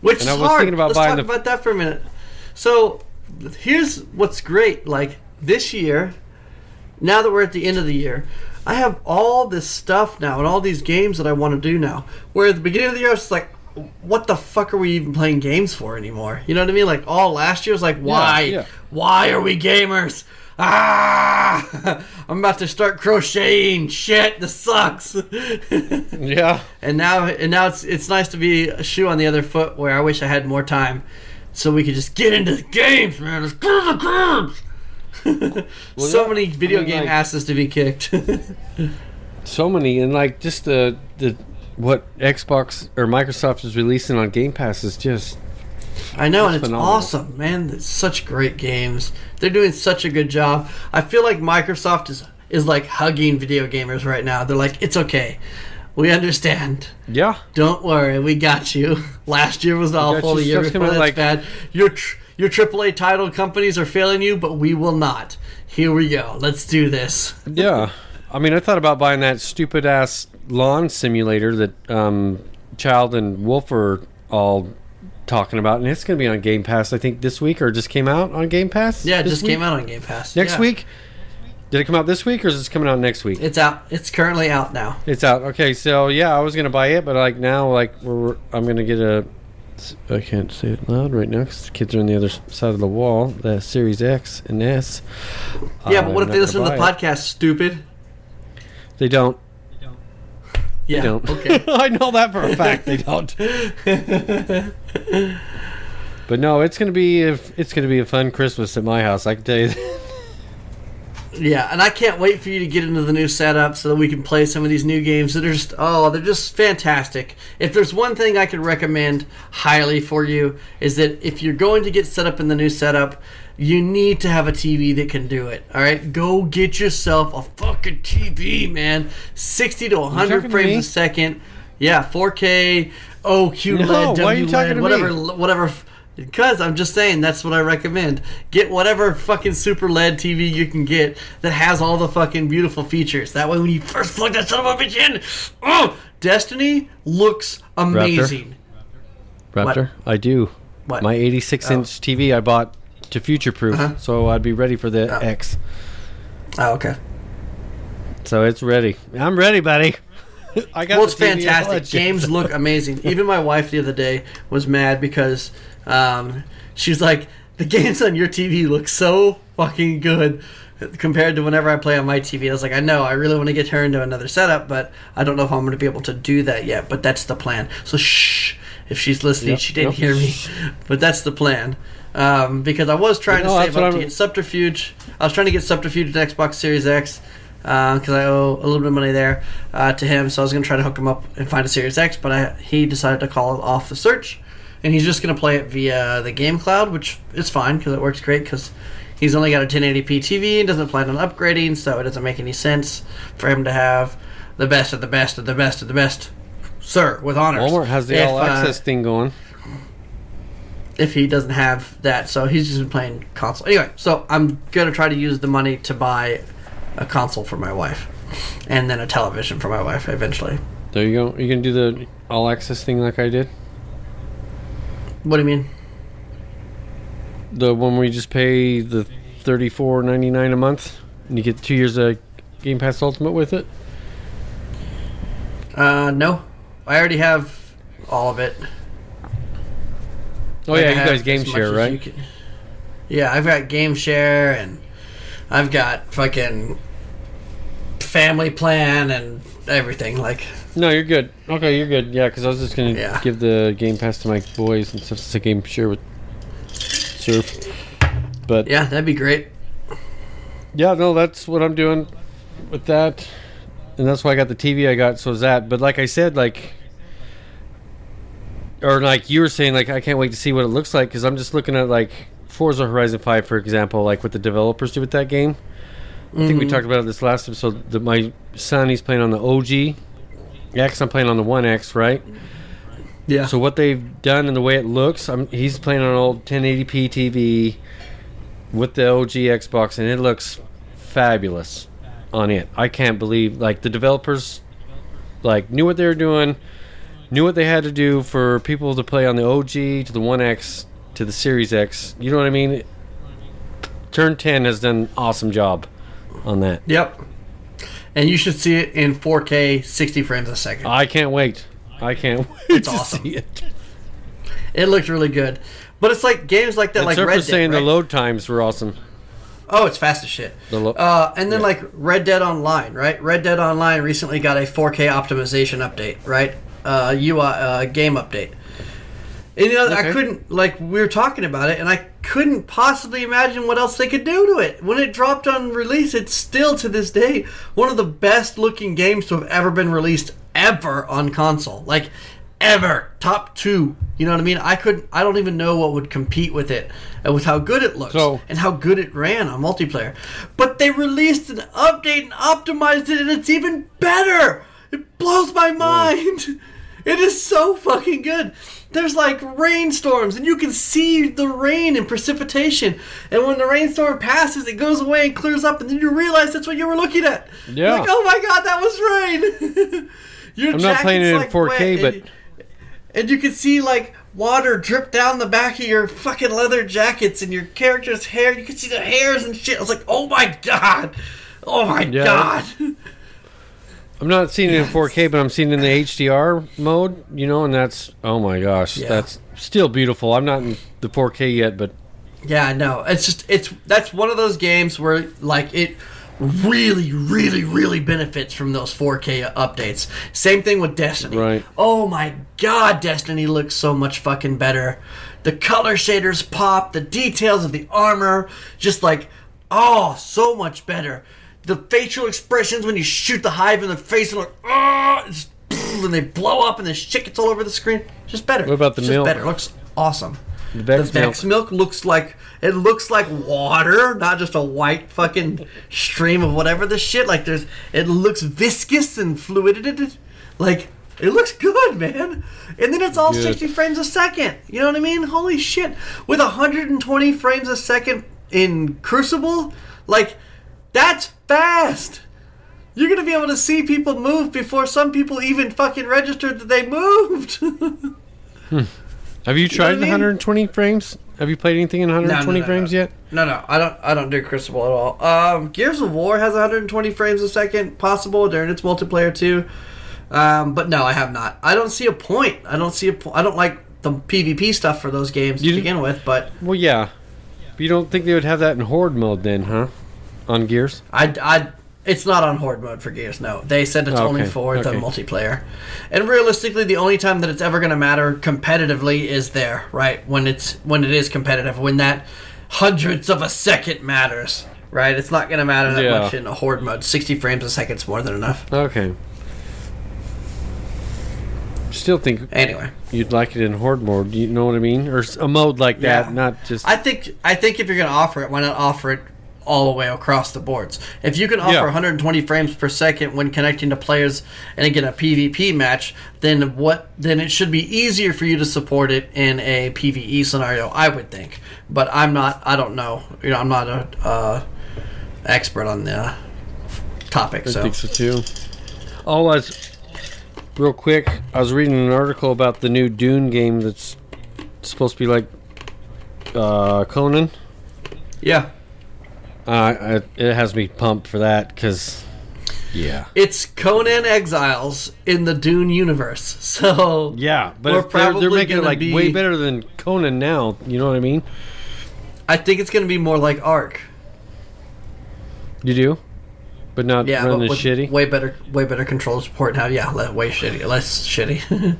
Which And is I was hard. thinking about Let's buying talk the- about that for a minute. So, here's what's great. Like this year, now that we're at the end of the year, I have all this stuff now and all these games that I want to do now. Where at the beginning of the year, I was just like, what the fuck are we even playing games for anymore? You know what I mean? Like all last year was like, why? yeah. Why are we gamers? Ah! (laughs) I'm about to start crocheting. Shit, this sucks. (laughs) Yeah. and now and now it's it's nice to be a shoe on the other foot where I wish I had more time so we could just get into the games, man. Let's get into the games. (laughs) so yeah, many video I mean, game like- asses to be kicked. (laughs) so many and like just the the what Xbox or Microsoft is releasing on Game Pass is just I know, and It's it's phenomenal. awesome, man. It's such great games. They're doing such a good job. I feel like Microsoft is is like hugging video gamers right now. They're like, it's okay. We understand. yeah. Don't worry, we got you. (laughs) Last year was awful. The year before that's like- bad. Your tr- your AAA title companies are failing you, but we will not. Here we go. Let's do this. (laughs) Yeah. I mean, I thought about buying that stupid ass lawn simulator that um, Child and Wolf are all talking about, and it's going to be on Game Pass. I think this week, or just came out on Game Pass. Yeah, it just week? came out on Game Pass next Yeah. week. Did it come out this week, or is it coming out next week? It's out. It's currently out now. It's out. Okay, so yeah, I was gonna buy it, but like now, like we're, I'm gonna get a. I can't say it loud right now because the kids are on the other side of the wall. The Series X and S. Yeah, but um, what if they listen to the it. podcast? Stupid. They don't. Yeah. They don't. Okay. (laughs) I know that for a fact. They don't. (laughs) but no, it's gonna be a, it's gonna be a fun Christmas at my house. I can tell you. Yeah, and I can't wait for you to get into the new setup so that we can play some of these new games that are just oh, they're just fantastic. If there's one thing I could recommend highly for you is that if you're going to get set up in the new setup, you need to have a TV that can do it. All right, go get yourself a fucking TV, man. 60 to 100 talking to frames a second. Yeah, 4K, oh, QLED, No, why are talking WLED, whatever, whatever. Because I'm just saying that's what I recommend. Get whatever fucking super LED TV you can get that has all the fucking beautiful features. That way, when you first plug that son of a bitch in, oh, Destiny looks amazing. Raptor, Raptor I do. What? My 86 inch TV I bought to future proof, Uh-huh. so I'd be ready for the Oh. X. Oh, okay. So it's ready. I'm ready, buddy. (laughs) I got Well, it's the TV, I'll fantastic. Games look (laughs) amazing. Even my wife the other day was mad because um, she's like, the games on your TV look so fucking good compared to whenever I play on my TV. I was like, I know, I really want to get her into another setup, but I don't know if I'm going to be able to do that yet. But that's the plan. So shh. If she's listening, Yep, she didn't yep. hear me, but that's the plan. Um, because I was trying No, to save up to get Subterfuge. I was trying to get Subterfuge to Xbox Series X because I owe a little bit of money there uh, to him. So I was going to try to hook him up and find a Series X, but I, he decided to call off the search, and he's just going to play it via the Game Cloud, which is fine because it works great because he's only got a 1080p TV and doesn't plan on upgrading, so it doesn't make any sense for him to have the best of the best of the best of the best, sir, with honors. Walmart has the If, all uh, access thing going. if he doesn't have that. So he's just been playing console. Anyway, so I'm gonna try to use the money to buy a console for my wife, and then a television for my wife eventually. There you go. Are you gonna do the all access thing like I did? What do you mean? The one where you just pay the thirty four ninety nine a month and you get two years of Game Pass Ultimate with it? Uh, no, I already have all of it. Oh Like, yeah, I you guys game share, right? can- Yeah, I've got game share and I've got fucking family plan and everything. Like, No, you're good. Okay, you're good. Yeah, because I was just gonna Yeah. give the Game Pass to my boys and stuff. It's a game share with Surf. But yeah, that'd be great. Yeah, no, that's what I'm doing with that, and that's why I got the TV I got. So is that. But like I said, like, or like you were saying, like I can't wait to see what it looks like because I'm just looking at like Forza Horizon Five, for example, like what the developers do with that game. I think we mm-hmm. talked about it this last episode. That my son he's playing on the OG X. I'm playing on the One X, right? Yeah. So what they've done and the way it looks, I'm, he's playing on an old 1080p TV with the OG Xbox, and it looks fabulous on it. I can't believe like the developers like knew what they were doing, knew what they had to do for people to play on the OG to the One X to the Series X. You know what I mean? Turn 10 has done an awesome job on that. Yep. And you should see it in 4K, 60 frames a second. I can't wait. I can't wait It's to awesome. see it. It looks really good. But it's like games like that, And like Surf Red was Dead. saying right? the load times were awesome. Oh, it's fast as shit. The lo- uh, and then yeah. like Red Dead Online, right? Red Dead Online recently got a 4K optimization update, right? Uh, UI uh, game update. And you know, I couldn't like we were talking about it, and I couldn't possibly imagine what else they could do to it. When it dropped on release, it's still to this day one of the best looking games to have ever been released ever on console. Like ever, top two. You know what I mean? I couldn't. I don't even know what would compete with it, uh, with how good it looks So- and how good it ran on multiplayer. But they released an update and optimized it, and it's even better. It blows my mind. (laughs) It is so fucking good. There's like rainstorms, and you can see the rain and precipitation. And when the rainstorm passes, it goes away and clears up, and then you realize that's what you were looking at. You're like, oh my god, that was rain. (laughs) Your I'm not playing it in jacket's, 4K, wet, but- and- and you can see like water drip down the back of your fucking leather jackets and your character's hair. You can see the hairs and shit. I was like, oh my god, oh my Yeah. god. (laughs) I'm not seeing it in 4K, but I'm seeing it in the HDR mode, you know, and that's oh my gosh, Yeah. that's still beautiful. I'm not in the 4K yet, but Yeah, no, it's just it's that's one of those games where like it really, really, really benefits from those 4K updates. Same thing with Destiny. Right. Oh my god, Destiny looks so much fucking better. The color shaders pop, the details of the armor, just like oh, so much better. The facial expressions when you shoot the hive in the face and like it's, (laughs) and they blow up and the shit gets all over the screen. Just better. What about the It's milk? Just better. It looks awesome. the Vex, The Vex milk looks like it looks like water, not just a white fucking stream of whatever the shit. Like there's, it looks viscous and fluidity. Like it looks good, man. And then it's all Good. 60 frames a second. You know what I mean? Holy shit! With 120 frames a second in Crucible, like that's fast. You're gonna be able to see people move before some people even fucking registered that they moved. (laughs) Have you tried what I the mean? 120 frames? Have you played anything in 120 no, frames no. yet? No, no, I don't. I don't do Crucible at all. Um, Gears of War has 120 frames a second possible during its multiplayer too. Um, but no, I have not. I don't see a point. I don't see a point. I don't like the PvP stuff for those games You to begin with. But Well, yeah. But you don't think they would have that in horde mode then, huh? On Gears? I, I, It's not on horde mode for Gears. No, they said it's oh, only Okay, for the okay. multiplayer. And realistically, the only time that it's ever going to matter competitively is there, right? When it's when it is competitive, when that hundreds of a second matters, right? It's not going to matter that Yeah. much in a horde mode. Sixty frames a second is more than enough. Okay. Still think Anyway, you'd like it in horde mode. You know what I mean, or a mode like that, Yeah. not just. I think I think if you're going to offer it, why not offer it all the way across the boards? If you can offer Yeah. 120 frames per second when connecting to players and again a PvP match, then what? Then it should be easier for you to support it in a PVE scenario, I would think. But I'm not. I don't know. You know, I'm not a uh, expert on the topic. I So think so too. All I was real quick. I was reading an article about the new Dune game that's supposed to be like uh, Conan. yeah, Uh, it has me pumped for that because, yeah, it's Conan Exiles in the Dune universe. (laughs) So yeah. But We're if they're, they're making it like be- way better than Conan now. You know what I mean? I think it's going to be more like Ark. You do, but not Yeah, run but shitty. way better, way better control support now. Yeah, way shitty, less shitty. (laughs)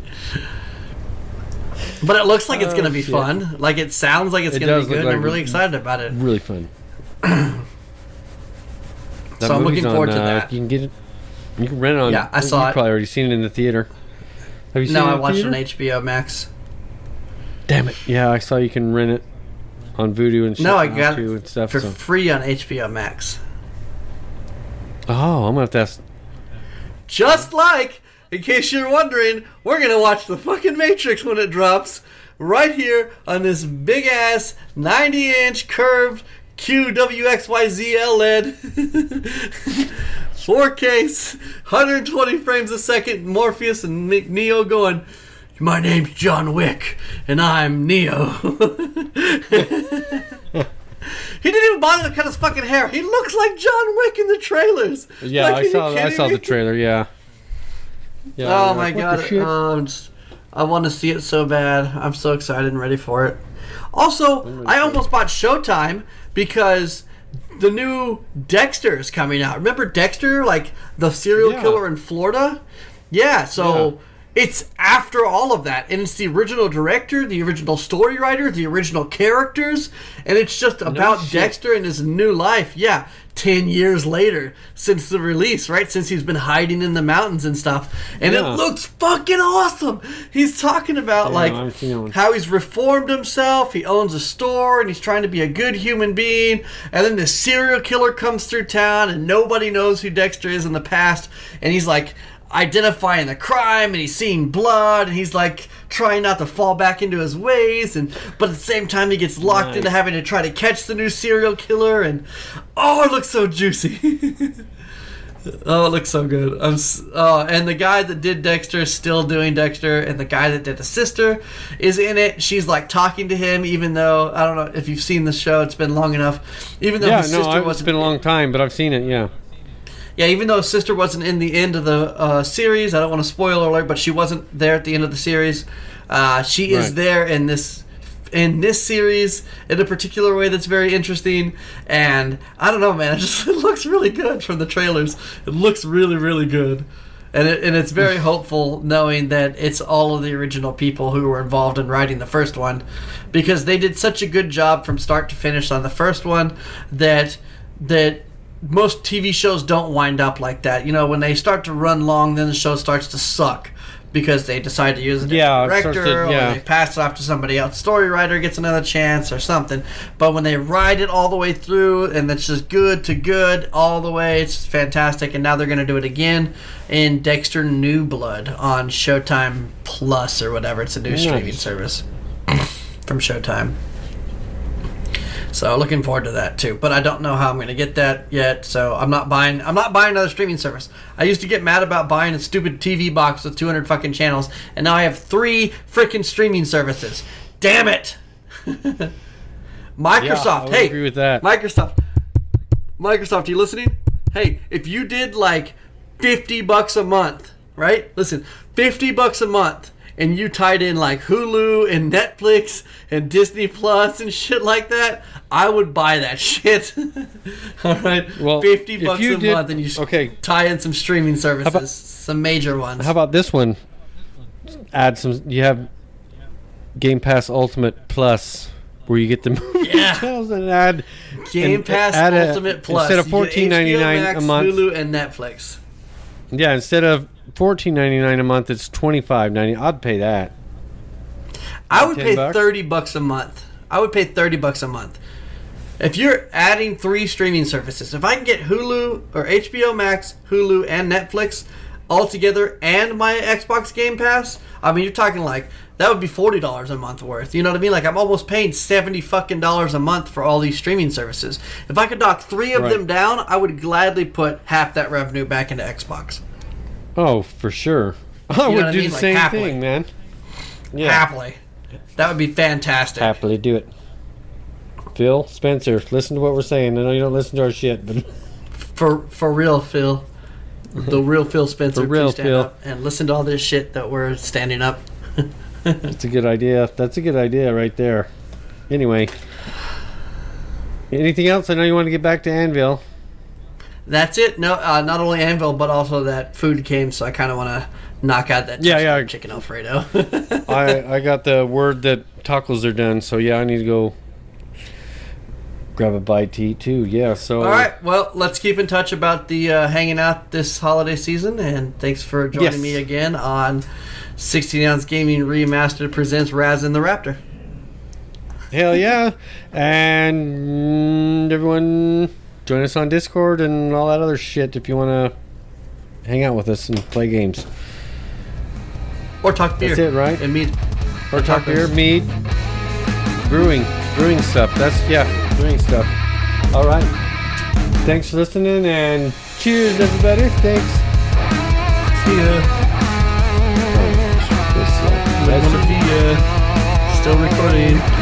but it looks like it's Oh, gonna be shit. fun. Like it sounds like it's It gonna be good. like I'm really excited about it. really fun. (clears throat) So I'm looking forward to uh, that. You can get it. You can rent it on. Yeah, I saw You've it. probably already seen it in the theater. Have you seen No, it I in watched it on HBO Max. Damn it! Yeah, I saw you can rent it on Vudu and shit No, I got it and stuff. for so- free on HBO Max. Oh, I'm gonna have to ask. Just like, in case you're wondering, we're gonna watch the fucking Matrix when it drops right here on this big ass 90 inch curved QWXYZ LED 4K, 120 frames a second. Morpheus and Ne- Neo going. My name's John Wick, and I'm Neo. (laughs) He didn't even bother to cut his fucking hair. He looks like John Wick in the trailers. Yeah, Like, I saw. I saw the trailer. Yeah. (laughs) Yeah. Oh my like, god! I'm um, just- I want to see it so bad. I'm so excited and ready for it. Also, I almost bought Showtime because the new Dexter is coming out. Remember Dexter, like the serial Yeah. killer in Florida? Yeah. So it's after all of that, and it's the original director, the original story writer, the original characters, and it's just about shit. Dexter and his new life. Yeah. 10 years later since the release, right? Since he's been hiding in the mountains and stuff. And Yeah. it looks fucking awesome. He's talking about Yeah, like I've seen that one. how he's reformed himself. He owns a store and he's trying to be a good human being. And then the serial killer comes through town and nobody knows who Dexter is in the past. And he's like identifying the crime and he's seeing blood and he's like trying not to fall back into his ways and but at the same time he gets locked Nice. into having to try to catch the new serial killer and oh it looks so juicy (laughs) Oh, it looks so good. I'm oh, and the guy that did Dexter is still doing Dexter, and the guy that did the sister is in it. She's like talking to him, even though I don't know if you've seen the show. It's been long enough. Even though Yeah, his no, sister I, it's been a long time, but I've seen it. Yeah. Yeah, even though sister wasn't in the end of the uh, series, I don't want to spoil her alert, but she wasn't there at the end of the series. Uh, she is there in this in this series in a particular way that's very interesting. And I don't know, man, it just (laughs) it looks really good from the trailers. It looks really, really good. And, it, and it's very hopeful knowing that it's all of the original people who were involved in writing the first one because they did such a good job from start to finish on the first one that that most TV shows don't wind up like that. You know, when they start to run long, then the show starts to suck because they decide to use a different Yeah, director to- yeah. or they pass it off to somebody else. Story writer gets another chance or something. But when they ride it all the way through and it's just good to good all the way, it's fantastic. And now they're going to do it again in Dexter New Blood on Showtime Plus or whatever. It's a new streaming service from Showtime. So looking forward to that too. But I don't know how I'm going to get that yet. So I'm not buying. I'm not buying another streaming service. I used to get mad about buying a stupid TV box with 200 fucking channels, and now I have three freaking streaming services. Damn it! (laughs) Microsoft. Yeah, hey, agree with that. Microsoft. Microsoft, you listening? Hey, if you did like 50 bucks a month, right? Listen, 50 bucks a month, and you tied in like Hulu and Netflix and Disney Plus and shit like that, I would buy that (laughs) shit. (laughs) All right, Well, fifty bucks a did- month, and you okay. tie in some streaming services, about- some major ones. How about this one? Add some. You have Game Pass Ultimate Plus, where you get the (laughs) movie Yeah. channels and add Game and Pass add a- Ultimate Plus instead of fourteen ninety nine a month. Hulu and Netflix. Yeah, instead of fourteen ninety nine a month, it's twenty five ninety. I'd pay that. I would pay bucks? thirty bucks a month. I would pay thirty bucks a month. If you're adding three streaming services, if I can get Hulu or HBO Max, Hulu, and Netflix all together, and my Xbox Game Pass, I mean, you're talking like that would be forty dollars a month worth. You know what I mean? Like I'm almost paying seventy fucking dollars a month for all these streaming services. If I could knock three of Right. them down, I would gladly put half that revenue back into Xbox. Oh, for sure. I know would what I do mean? the Like, same happily. thing, man. Yeah, Happily, that would be fantastic. happily do it. Phil Spencer, listen to what we're saying. I know you don't listen to our shit, but (laughs) For for real, Phil. The real Phil Spencer. For real, please stand Phil. up and listen to all this shit that we're standing up. (laughs) That's a good idea. That's a good idea right there. Anyway, anything else? I know you want to get back to Anvil. That's it. No, uh, not only Anvil, but also that food came, so I kind of want to knock out that Yeah, yeah. chicken Alfredo. (laughs) I I got the word that tacos are done, so yeah, I need to go grab a bite to eat too. Yeah, so all right. Well, let's keep in touch about the uh, hanging out this holiday season, and thanks for joining Yes. me again on 16 ounce gaming remastered presents Raz and the Raptor. hell yeah, and everyone join us on Discord and all that other shit if you want to hang out with us and play games Or talk beer. That's it, right? And meet. or talk beer, meat, brewing, brewing stuff. That's yeah, brewing stuff. All right. Thanks for listening and cheers, everybody. Thanks. See ya. Oh, That's- uh, Still recording.